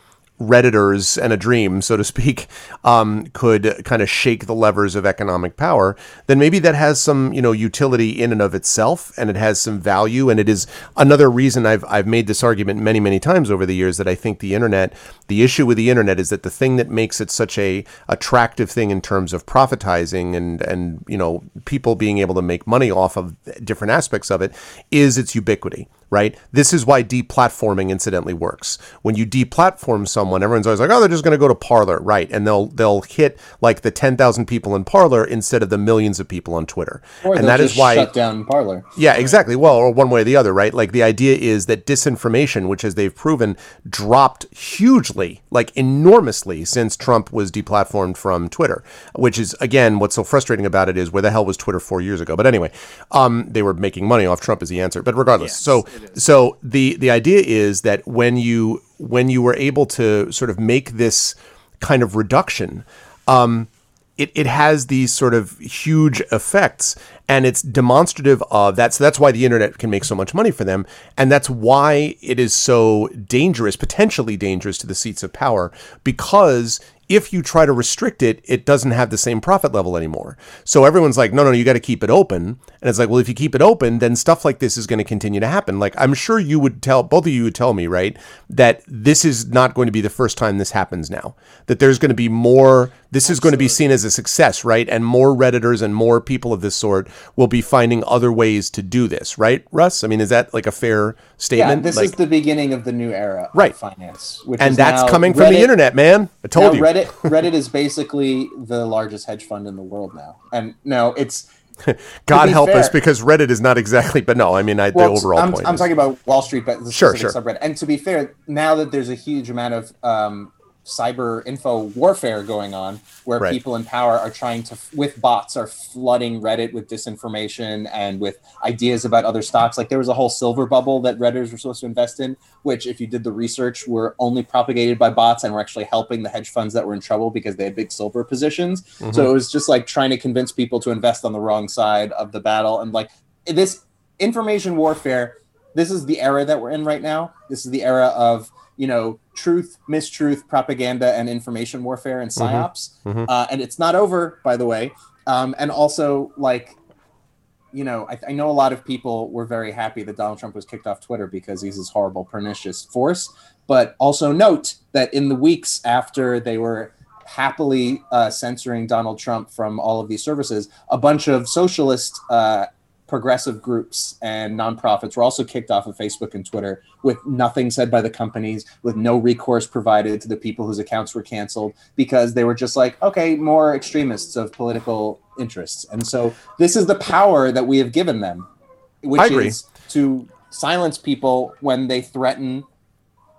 redditors and a dream so to speak um, could kind of shake the levers of economic power then maybe that has some you know utility in and of itself and it has some value and it is another reason I've, I've made this argument many many times over the years that I think the internet the issue with the internet is that the thing that makes it such a attractive thing in terms of profitizing and and you know people being able to make money off of different aspects of it is its ubiquity right this is why deplatforming incidentally works when you deplatform someone everyone's always like oh they're just going to go to Parler right and they'll they'll hit like the 10,000 people in Parler instead of the millions of people on twitter or and they'll that is why shut down Parler yeah, exactly. Well, or one way or the other, right? Like the idea is that disinformation, which as they've proven, dropped hugely, like enormously since Trump was deplatformed from Twitter, which is again what's so frustrating about it is where the hell was Twitter 4 years ago? But anyway, um they were making money off Trump as the answer. But regardless. so so the the idea is that when you when you were able to sort of make this kind of reduction um, it, it has these sort of huge effects. And it's demonstrative of that. So that's why the internet can make so much money for them, and that's why it is so dangerous, potentially dangerous to the seats of power, because if you try to restrict it, it doesn't have the same profit level anymore. So everyone's like, no, no, you got to keep it open. And it's like, well, if you keep it open, then stuff like this is going to continue to happen. Like, I'm sure you would tell, both of you would tell me, right, that this is not going to be the first time this happens now. That there's going to be more, this is going to be seen as a success, right? And more Redditors and more people of this sort will be finding other ways to do this, right, Russ? I mean, is that like a fair statement? Yeah, this Like- is the beginning of the new era Right. of finance. Which and that's coming from the internet, man. I told you. Reddit *laughs* Reddit is basically the largest hedge fund in the world now. And no, it's *laughs* God help us, because Reddit is not exactly. But no, I mean, I, well, the overall I'm, point. I'm is- talking about Wall Street, but the Sure, specific subreddit. And to be fair, now that there's a huge amount of um, cyber info warfare going on, where Right. people in power are trying to, with bots, are flooding Reddit with disinformation and with ideas about other stocks. Like there was a whole silver bubble that Redditors were supposed to invest in, which, if you did the research, were only propagated by bots and were actually helping the hedge funds that were in trouble because they had big silver positions. Mm-hmm. So it was just like trying to convince people to invest on the wrong side of the battle. And like this information warfare, this is the era that we're in right now. This is the era of, you know, truth, mistruth, propaganda, and information warfare and psyops. Mhm. Uh, and it's not over, by the way. Um, and also, like, you know, I, I know a lot of people were very happy that Donald Trump was kicked off Twitter because he's this horrible, pernicious force. But also note that in the weeks after they were happily uh, censoring Donald Trump from all of these services, a bunch of socialist uh, progressive groups and nonprofits were also kicked off of Facebook and Twitter with nothing said by the companies, with no recourse provided to the people whose accounts were canceled because they were just like, okay, more extremists of political interests. And so this is the power that we have given them, which is to silence people when they threaten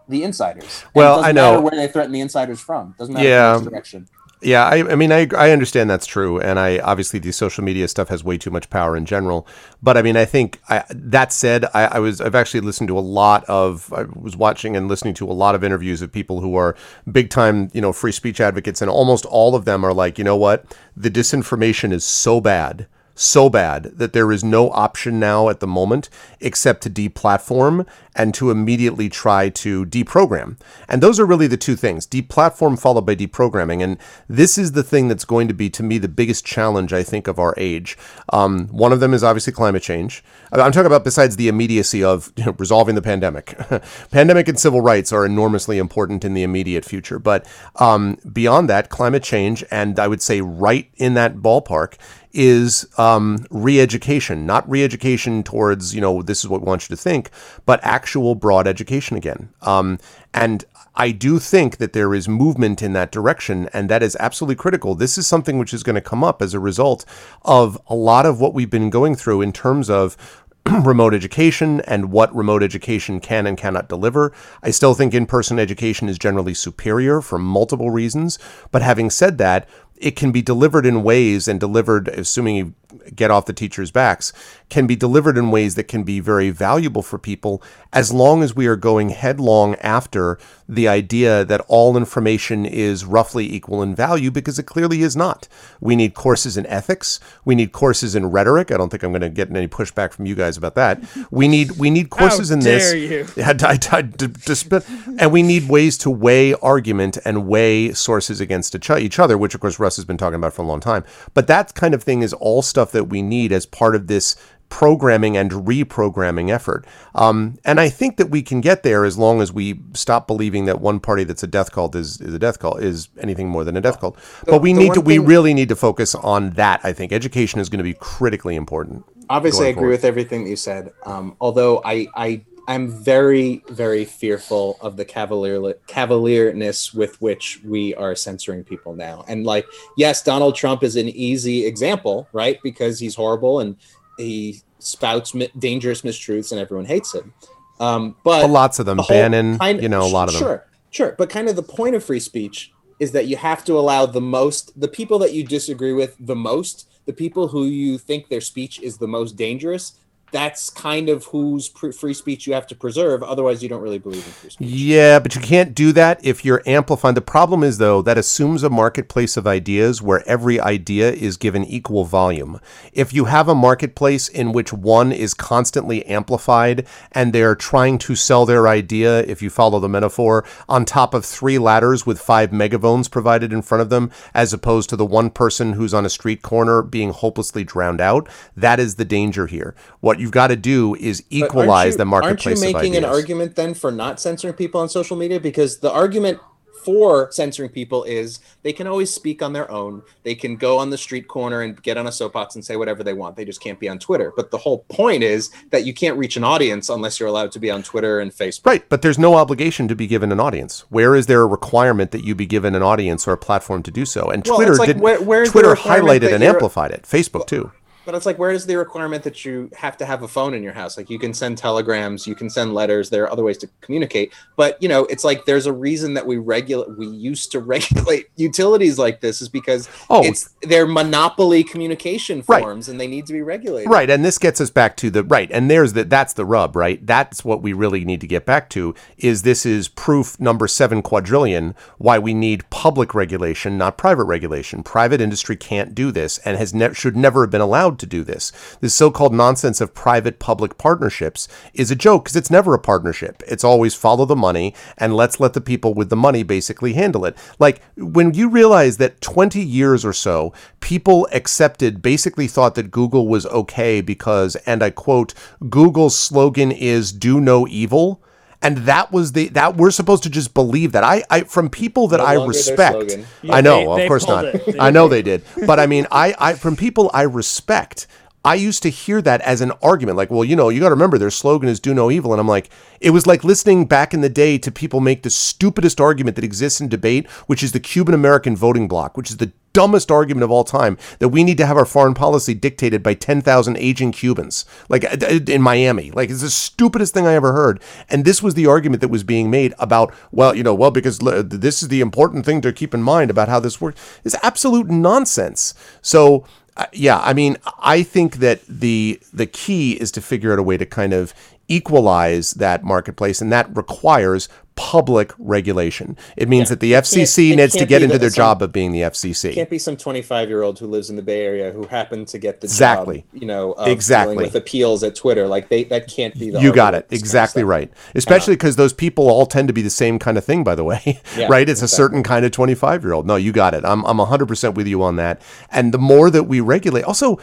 the insiders. And Well, I know- where they threaten the insiders from. Doesn't matter Yeah. which direction. Yeah, I, I mean, I, I understand that's true, and I obviously the social media stuff has way too much power in general. But I mean, I think I, that said, I, I was I've actually listened to a lot of I was watching and listening to a lot of interviews of people who are big time you know free speech advocates, and almost all of them are like, you know what, the disinformation is so bad. So bad that there is no option now at the moment except to deplatform and to immediately try to deprogram. And those are really the two things deplatform followed by deprogramming. And this is the thing that's going to be, to me, the biggest challenge, I think, of our age. Um, one of them is obviously climate change. I'm talking about besides the immediacy of *laughs* you know, resolving the pandemic. *laughs* pandemic and civil rights are enormously important in the immediate future. But um, beyond that, climate change, and I would say right in that ballpark, is um, re-education, not re-education towards you know this is what we want you to think, but actual broad education again. Um, and I do think that there is movement in that direction, and that is absolutely critical. This is something which is going to come up as a result of a lot of what we've been going through in terms of *clears throat* remote education and what remote education can and cannot deliver. I still think in person education is generally superior for multiple reasons. But having said that, it can be delivered in ways and delivered, assuming you get off the teacher's backs, can be delivered in ways that can be very valuable for people as long as we are going headlong after the idea that all information is roughly equal in value because it clearly is not. We need courses in ethics. We need courses in rhetoric. I don't think I'm going to get any pushback from you guys about that. We need we need courses in this. dare you. *laughs* Yeah, I- I- d- disp- and we need ways to weigh argument and weigh sources against each other, which of course Russ has been talking about for a long time. But that kind of thing is all stuff that we need as part of this programming and reprogramming effort. Um, and I think that we can get there as long as we stop believing that one party that's a death cult is, is a death cult is anything more than a death cult. But we need to we really need to focus on that. I think education is going to be critically important. obviously I agree forward. with everything that you said. Um, although I, I, I'm very, very fearful of the cavalier cavalierness with which we are censoring people now. And like, yes, Donald Trump is an easy example, right? Because he's horrible and he spouts dangerous mistruths, and everyone hates him. Um, but But lots of them, Bannon, kind- you know, a lot of them. Sure, sure. But kind of the point of free speech is that you have to allow the most, the people that you disagree with the most, the people who you think their speech is the most dangerous, that's kind of whose free speech you have to preserve. Otherwise, you don't really believe in free speech. Yeah, but you can't do that if you're amplifying. The problem is, though, that assumes a marketplace of ideas where every idea is given equal volume. If you have a marketplace in which one is constantly amplified and they're trying to sell their idea, if you follow the metaphor, on top of three ladders with five megaphones provided in front of them, as opposed to the one person who's on a street corner being hopelessly drowned out, that is the danger here. What you've got to do is equalize you- the marketplace Aren't you making an argument then for not censoring people on social media? Because the argument for censoring people is they can always speak on their own. They can go on the street corner and get on a soapbox and say whatever they want. They just can't be on Twitter. But the whole point is that you can't reach an audience unless you're allowed to be on Twitter and Facebook. Right, but there's no obligation to be given an audience. Where is there a requirement that you be given an audience or a platform to do so? And Well, Twitter like, did. where- Twitter highlighted and amplified it. Facebook too. But it's like, where is the requirement that you have to have a phone in your house? Like, you can send telegrams, you can send letters. There are other ways to communicate. But you know, it's like there's a reason that we regulate. We used to *laughs* regulate utilities like this is because Oh. it's they're monopoly communication Right. forms, and they need to be regulated. Right, and this gets us back to the right, and there's the that's the rub, right? That's what we really need to get back to. Is this is proof number seven quadrillion why we need public regulation, not private regulation. Private industry can't do this, and has ne- should never have been allowed to do this. This so-called nonsense of private-public partnerships is a joke because it's never a partnership. It's always follow the money and let's let the people with the money basically handle it. Like when you realize that 20 years or so, people accepted, basically thought that Google was okay because, and I quote, Google's slogan is "Do no evil." And that was the that we're supposed to just believe that. I, I from people that No I respect. slogan. I know, they- of they course not. it. I know they did. But I mean, I, I from people I respect, I used to hear that as an argument. Like, well, you know, you got to remember their slogan is "Do no evil," and I'm like, it was like listening back in the day to people make the stupidest argument that exists in debate, which is the Cuban American voting bloc, which is the dumbest argument of all time that we need to have our foreign policy dictated by 10,000 aging Cubans. Like uh, in Miami. Like it's the stupidest thing I ever heard. And this was the argument that was being made about well you know well because this is the important thing to keep in mind about how this works. Is absolute nonsense. So uh, yeah I mean I think that the the key is to figure out a way to kind of equalize that marketplace and that requires public regulation it means that the FCC it needs to get into their some- job of being the FCC It Can't be some 25 year old who lives in the Bay Area who happened to get the Exactly. job, you know, Exactly. with appeals at Twitter. Like they that can't be the You got it. this kind of Exactly right. Especially because those people all tend to be the same kind of thing, by the way. *laughs* Yeah, right? It's a certain kind of 25 year old. No, you got it. I'm, I'm 100% with you on that. And the more that we regulate, also,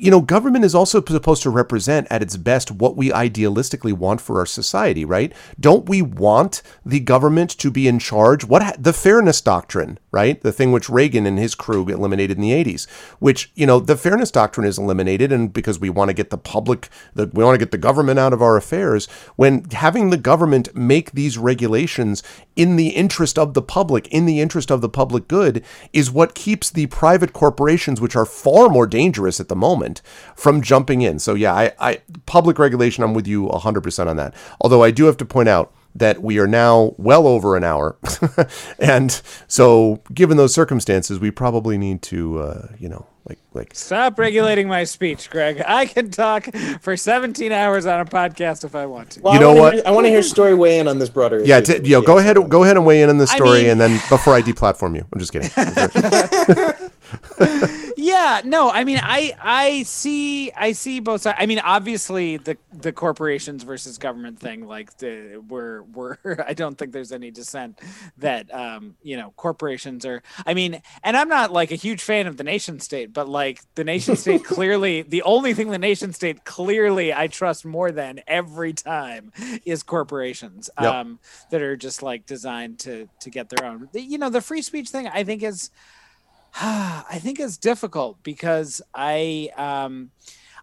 you know, government is also supposed to represent at its best what we idealistically want for our society, right? Don't we want the government to be in charge? What ha- the fairness doctrine, right? The thing which Reagan and his crew eliminated in the 80s, which, you know, the fairness doctrine is eliminated and because we want to get the public, the, we want to get the government out of our affairs, when having the government make these regulations in the interest of the public, in the interest of the public good, is what keeps the private corporations, which are far more dangerous at the moment, from jumping in. So yeah, I, I public regulation, I'm with you 100% on that. Although I do have to point out that we are now well over an hour, *laughs* and so given those circumstances, we probably need to, uh, you know, like like Stop regulating my speech, Greg. I can talk for 17 hours on a podcast if I want to. Well, You I know wanna what? Hear, I want to hear story weigh in on this broader. yeah, t- yo, go ahead, go ahead and weigh in on this I story, mean- and then before I deplatform you, I'm just kidding. *laughs* *laughs* Yeah, no, I mean, I I see I see both sides. I mean, obviously the the corporations versus government thing, like the we're we're *laughs* I don't think there's any dissent that um you know corporations are. I mean, and I'm not like a huge fan of the nation state, but like the nation state *laughs* clearly the only thing the nation state clearly I trust more than every time is corporations Yep. um that are just like designed to to get their own. You know, the free speech thing I think is. *sighs* I think it's difficult because I um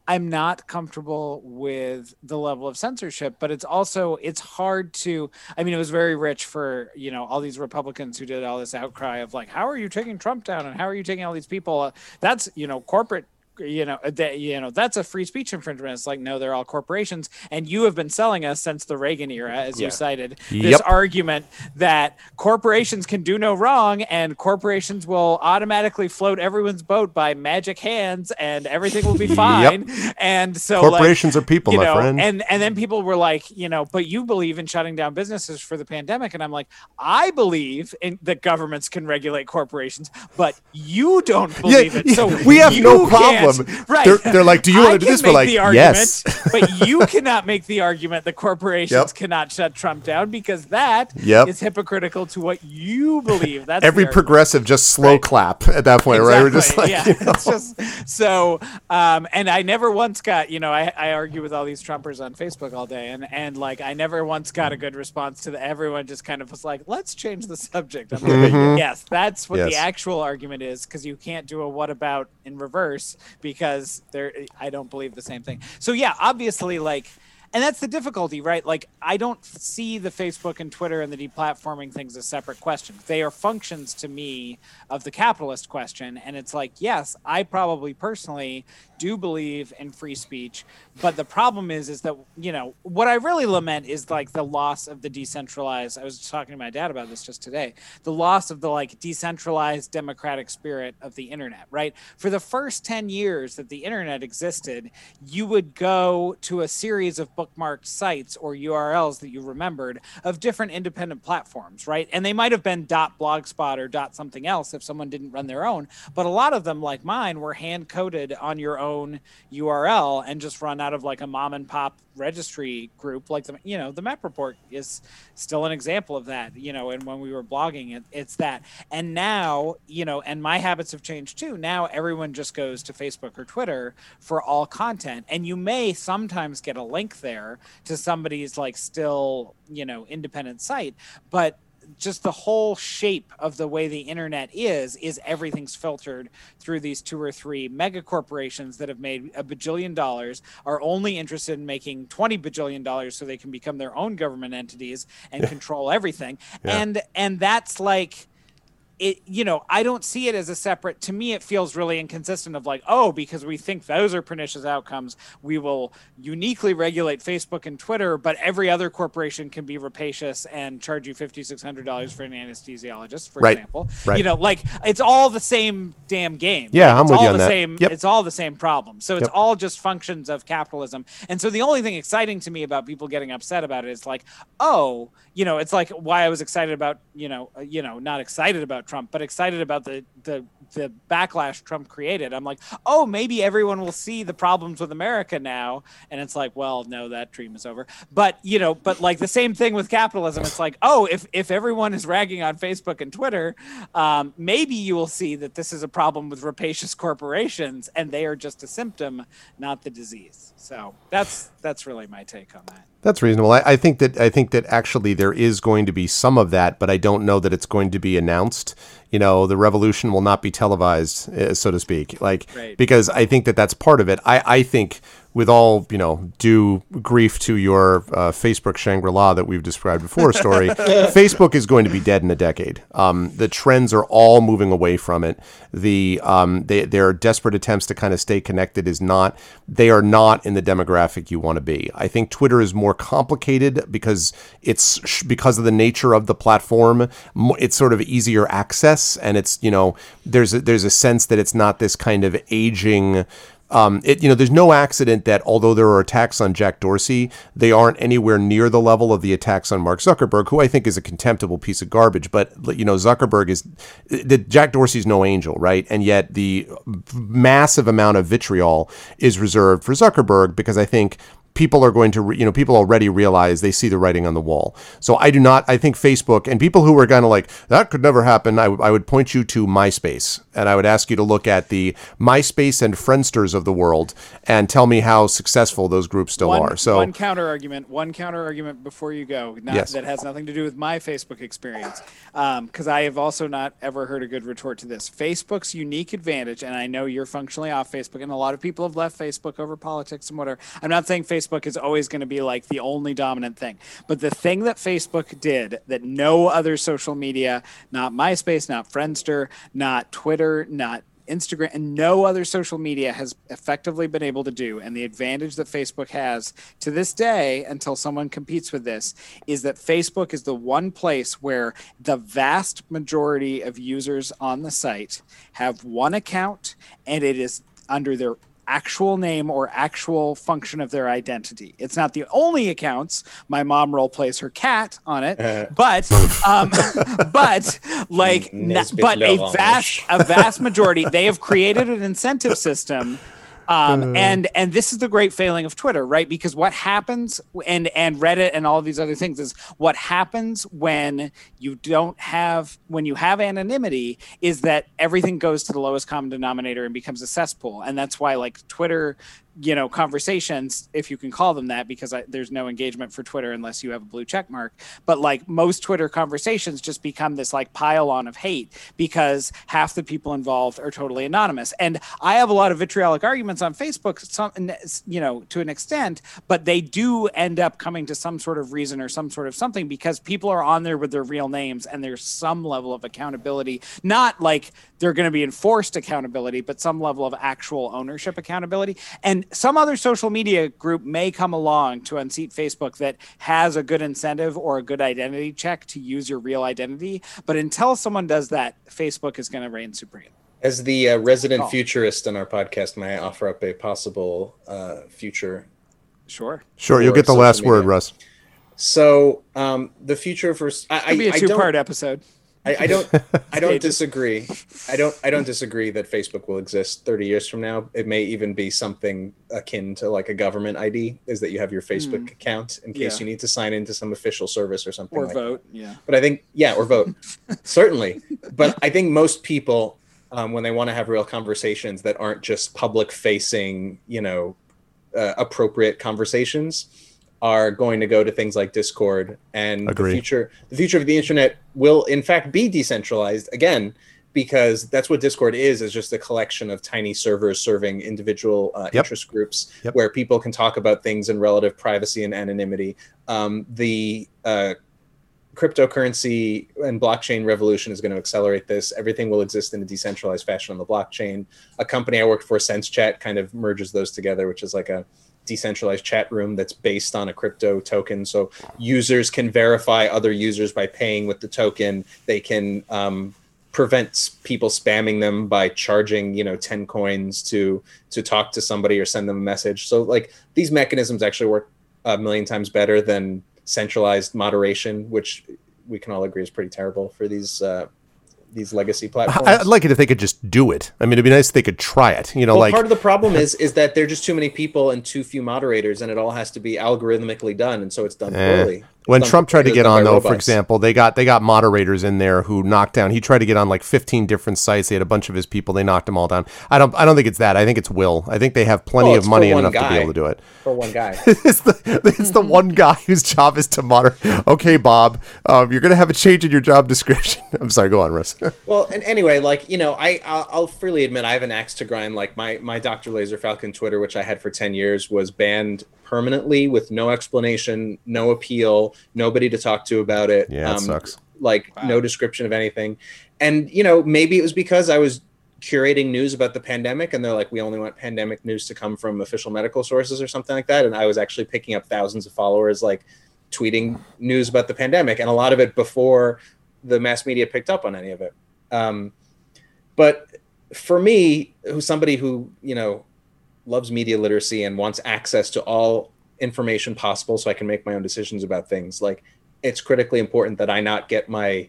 I'm not comfortable with the level of censorship, but it's also it's hard to I mean it was very rich for, you know, all these Republicans who did all this outcry of like how are you taking Trump down and how are you taking all these people? That's, you know, corporate you know uh, that you know that's a free speech infringement it's like no they're all corporations and you have been selling us since the reagan era as Yeah. you cited this Yep. argument that corporations can do no wrong and corporations will automatically float everyone's boat by magic hands and everything will be *laughs* fine and so like, Corporations are people, you my friend. And and then people were like, you know, but you believe in shutting down businesses for the pandemic, and I'm like, I believe in that governments can regulate corporations, but you don't believe it. So we have no can't- problem. Right? They're, they're like, "Do you want to do this?" We're like, the argument, "Yes." but *laughs* you cannot make the argument that corporations Yep. cannot shut Trump down because that is Yep. hypocritical to what you believe. That's Every argument. progressive just slow clap at that point, right? We're just like, yeah, *laughs* you know. it's just so. Um, and I never once got, you know, I, I argue with all these Trumpers on Facebook all day, and and like I never once got a good response to the. Everyone just kind of was like, "Let's change the subject." I'm like, yes, that's what Mm-hmm. Yes. the actual argument is, because you can't do a "what about" in reverse because there. I don't believe the same thing. So yeah, obviously, like. And that's the difficulty, right? Like, I don't see the Facebook and Twitter and the deplatforming things as separate questions. They are functions to me of the capitalist question. And it's like, yes, I probably personally do believe in free speech, but the problem is, is that you know what I really lament is like the loss of the decentralized. I was talking to my dad about this just today. The loss of the like decentralized democratic spirit of the internet. Right for the first ten years that the internet existed, you would go to a series of bookmarked sites or URLs that you remembered of different independent platforms, right? And they might have been dot .blogspot or dot something else if someone didn't run their own, but a lot of them, like mine, were hand coded on your own URL and just run out of like a mom and pop registry group like the you know the Mep report is still an example of that you know and when we were blogging it it's that. And now you know and my habits have changed too. Now everyone just goes to facebook or twitter for all content. And you may sometimes get a link there to somebody's like still you know independent site but just the whole shape of the way the internet is is everything's filtered through these two or three mega corporations that have made a bajillion dollars are only interested in making 20 bajillion dollars so they can become their own government entities and control everything Yeah. and and that's like it you know i don't see it as a separate to me it feels really inconsistent of like oh because we think those are pernicious outcomes we will uniquely regulate facebook and twitter but every other corporation can be rapacious and charge you $5600 for an anesthesiologist for Right. example Right. you know like it's all the same damn game Yeah, Like, I'm it's with you all on the that. same Yep. it's all the same problem so it's Yep. all just functions of capitalism and so the only thing exciting to me about people getting upset about it is like oh you know it's like why i was excited about you know uh, you know not excited about trump but excited about the the the backlash trump created. I'm like oh maybe everyone will see the problems with america now. And it's like well no that dream is over. But you know but like the same thing with capitalism. It's like oh if if everyone is ragging on facebook and twitter um, maybe you will see that this is a problem with rapacious corporations and they are just a symptom not the disease. So that's that's really my take on that That's reasonable. I, I think that I think that actually there is going to be some of that, but I don't know that it's going to be announced. You know, the revolution will not be televised, uh, so to speak. Like Right. because I think that that's part of it. I I think with all you know due grief to your uh, Facebook Shangri La that we've described before story, *laughs* Facebook is going to be dead in a decade. Um, the trends are all moving away from it. The um, they, their desperate attempts to kind of stay connected is not. They are not in the demographic you want to be. I think Twitter is more complicated because it's sh- because of the nature of the platform. It's sort of easier access, and it's you know there's a, there's a sense that it's not this kind of aging. Um, it, you know, there's no accident that although there are attacks on Jack Dorsey, they aren't anywhere near the level of the attacks on Mark Zuckerberg, who I think is a contemptible piece of garbage. But you know, Zuckerberg is the Jack Dorsey's no angel, right? And yet the massive amount of vitriol is reserved for Zuckerberg because I think people are going to, re- you know, people already realize they see the writing on the wall. So I do not, I think Facebook and people who are kind of like, that could never happen, I, w- I would point you to MySpace and I would ask you to look at the MySpace and Friendsters of the world and tell me how successful those groups still one, are. So one counter argument, one counter argument before you go, not, Yes. that has nothing to do with my Facebook experience, um, because I have also not ever heard a good retort to this. Facebook's unique advantage, and I know you're functionally off Facebook, and a lot of people have left Facebook over politics and whatever. I'm not saying Facebook is always going to be like the only dominant thing, but the thing that Facebook did that no other social media, not MySpace, not Friendster, not Twitter, not Instagram and no other social media has effectively been able to do, and the advantage that Facebook has to this day until someone competes with this is that Facebook is the one place where the vast majority of users on the site have one account and it is under their actual name or actual function of their identity. It's not the only accounts. My mom role plays her cat on it, but *laughs* um, *laughs* but like but a vast a vast majority they have created an incentive system um, and and this is the great failing of Twitter, right? Because what happens and and Reddit and all these other things is what happens when you don't have when you have anonymity is that everything goes to the lowest common denominator and becomes a cesspool, and that's why like Twitter you know conversations if you can call them that because I, there's no engagement for twitter unless you have a blue check mark. But like most twitter conversations just become this like pile on of hate because half the people involved are totally anonymous. And i have a lot of vitriolic arguments on facebook some you know to an extent but they do end up coming to some sort of reason or some sort of something because people are on there with their real names and there's some level of accountability. Not like they're going to be enforced accountability but some level of actual ownership accountability. And some other social media group may come along to unseat Facebook that has a good incentive or a good identity check to use your real identity. But until someone does that, Facebook is going to reign supreme. As the uh, resident Oh. futurist in our podcast, may I offer up a possible uh, future? Sure. Sure, you'll get the social last word. Russ. So um, the future for I, It'll be a two-part episode. I, I don't *laughs* I don't disagree. I don't I don't disagree that Facebook will exist 30 years from now. It may even be something akin to like a government ID is that you have your Facebook account in case. Yeah. you need to sign into some official service or something Or like vote. Yeah. but I think yeah, or vote *laughs* certainly. But I think most people, um, when they want to have real conversations that aren't just public facing, you know, uh, appropriate conversations, are going to go to things like Discord. And Agree. the future, the future of the internet will in fact be decentralized again. Because that's what Discord is, is just a collection of tiny servers serving individual uh, Yep. interest groups Yep. where people can talk about things in relative privacy and anonymity. Um, the uh, cryptocurrency and blockchain revolution is going to accelerate this. Everything will exist in a decentralized fashion on the blockchain. A company I worked for, SenseChat, kind of merges those together, which is like a decentralized chat room that's based on a crypto token. So users can verify other users by paying with the token. They can um, prevent people spamming them by charging, you know, 10 coins to to talk to somebody or send them a message. So like these mechanisms actually work a million times better than centralized moderation, which we can all agree is pretty terrible for these uh, these legacy platforms. I'd like it if they could just do it. I mean, it'd be nice if they could try it. You know, well, like part of the problem is is that there are just too many people and too few moderators, and it all has to be algorithmically done, and so it's done Eh. poorly. When Trump tried to get on though, for example, they got they got moderators in there who knocked down. He tried to get on like 15 different sites. They had a bunch of his people. They knocked them all down. I don't I don't think it's that. I think it's will. I think they have plenty Well, of money and enough to be able to do it. for one guy. *laughs* it's the it's the one guy whose job is to moderate. Okay, Bob, um, you're gonna have a change in your job description. *laughs* I'm sorry. Go on, Russ. *laughs* Well, and anyway, like you know, I I'll, I'll freely admit I have an axe to grind. Like my my Dr. Laser Falcon Twitter, which I had for ten years, was banned permanently with no explanation, no appeal, nobody to talk to about it. Yeah, it sucks. Like no description of anything, and you know maybe it was because I was curating news about the pandemic and they're like we only want pandemic news to come from official medical sources or something like that and i was actually picking up thousands of followers like tweeting news about the pandemic and a lot of it before the mass media picked up on any of it um, but for me who's somebody who you know loves media literacy and wants access to all information possible so i can make my own decisions about things like it's critically important that i not get my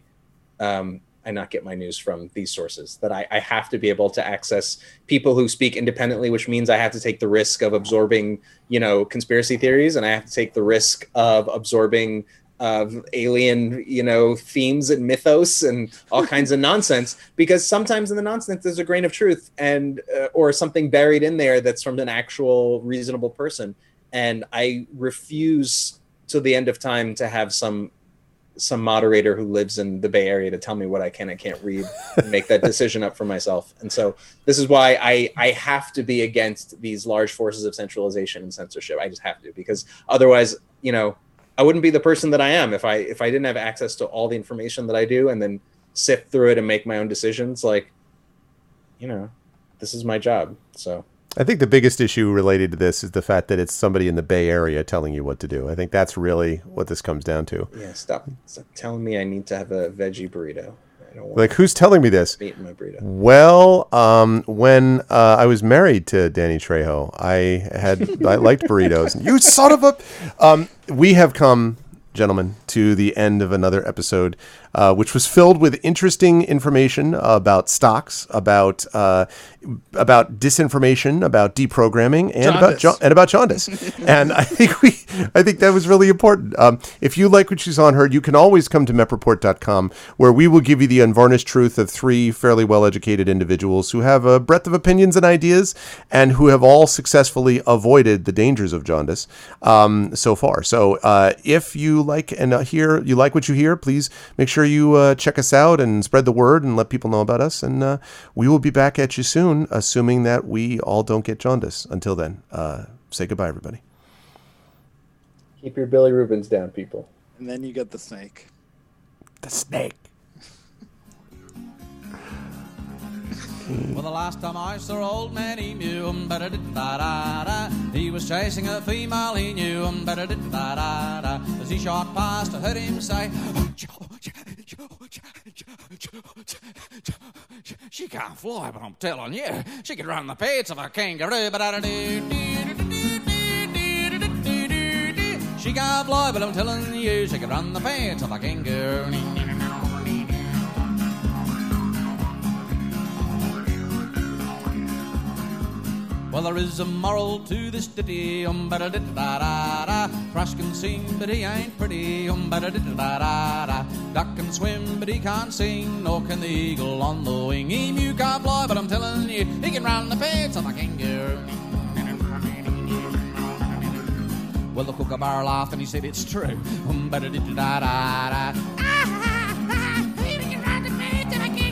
um, I not get my news from these sources. That I, I have to be able to access people who speak independently, which means I have to take the risk of absorbing, you know, conspiracy theories, and I have to take the risk of absorbing of alien, you know, themes and mythos and all *laughs* kinds of nonsense. Because sometimes in the nonsense there's a grain of truth and uh, or something buried in there that's from an actual reasonable person. And I refuse to the end of time to have some some moderator who lives in the Bay Area to tell me what I can and can't read and make that *laughs* decision up for myself. And so this is why I I have to be against these large forces of centralization and censorship. I just have to because otherwise, you know, I wouldn't be the person that I am if I if I didn't have access to all the information that I do and then sift through it and make my own decisions. Like, you know, this is my job. So I think the biggest issue related to this is the fact that it's somebody in the Bay Area telling you what to do. I think that's really what this comes down to. yeah, stop, stop telling me I need to have a veggie burrito. Like, who's telling me this? my. Well, um, when uh, I was married to Danny Trejo, I had I liked burritos. You son of a! Um, we have come, gentlemen, to the end of another episode, uh, which was filled with interesting information about stocks, about uh, about disinformation, about deprogramming, and about Jaundice. and about jaundice. *laughs* and I think we, I think that was really important. Um, if you like what you saw and heard, you can always come to mepreport.com where we will give you the unvarnished truth of three fairly well-educated individuals who have a breadth of opinions and ideas and who have all successfully avoided the dangers of jaundice um, so far. So uh, if you like and uh, hear, you like what you hear, please make sure you uh, check us out and spread the word and let people know about us. And uh, we will be back at you soon, assuming that we all don't get jaundice. Until then, uh, say goodbye, everybody. Keep your bilirubins down, people. And then you get the snake. The snake. Well, the last time I saw old man Emu, um, da da da he was chasing a female he knew, um, da da da da As he shot past, I heard him say, She can't fly, but I'm telling you, she could run the pace of a kangaroo. She can't fly, but I'm telling you, she could run the pace of a kangaroo. Well, there is a moral to this ditty, um ba da da da da. Thrush can sing, but he ain't pretty, um ba da da da da da. Duck can swim, but he can't sing, nor can the eagle on the wing. Emu can't fly, but I'm telling you, he can run the pants of a kangaroo. Well, the kookaburra laughed and he said, "It's true." Um ba da da da da da. Ah ha ha ha! He can run the pants of a kangaroo.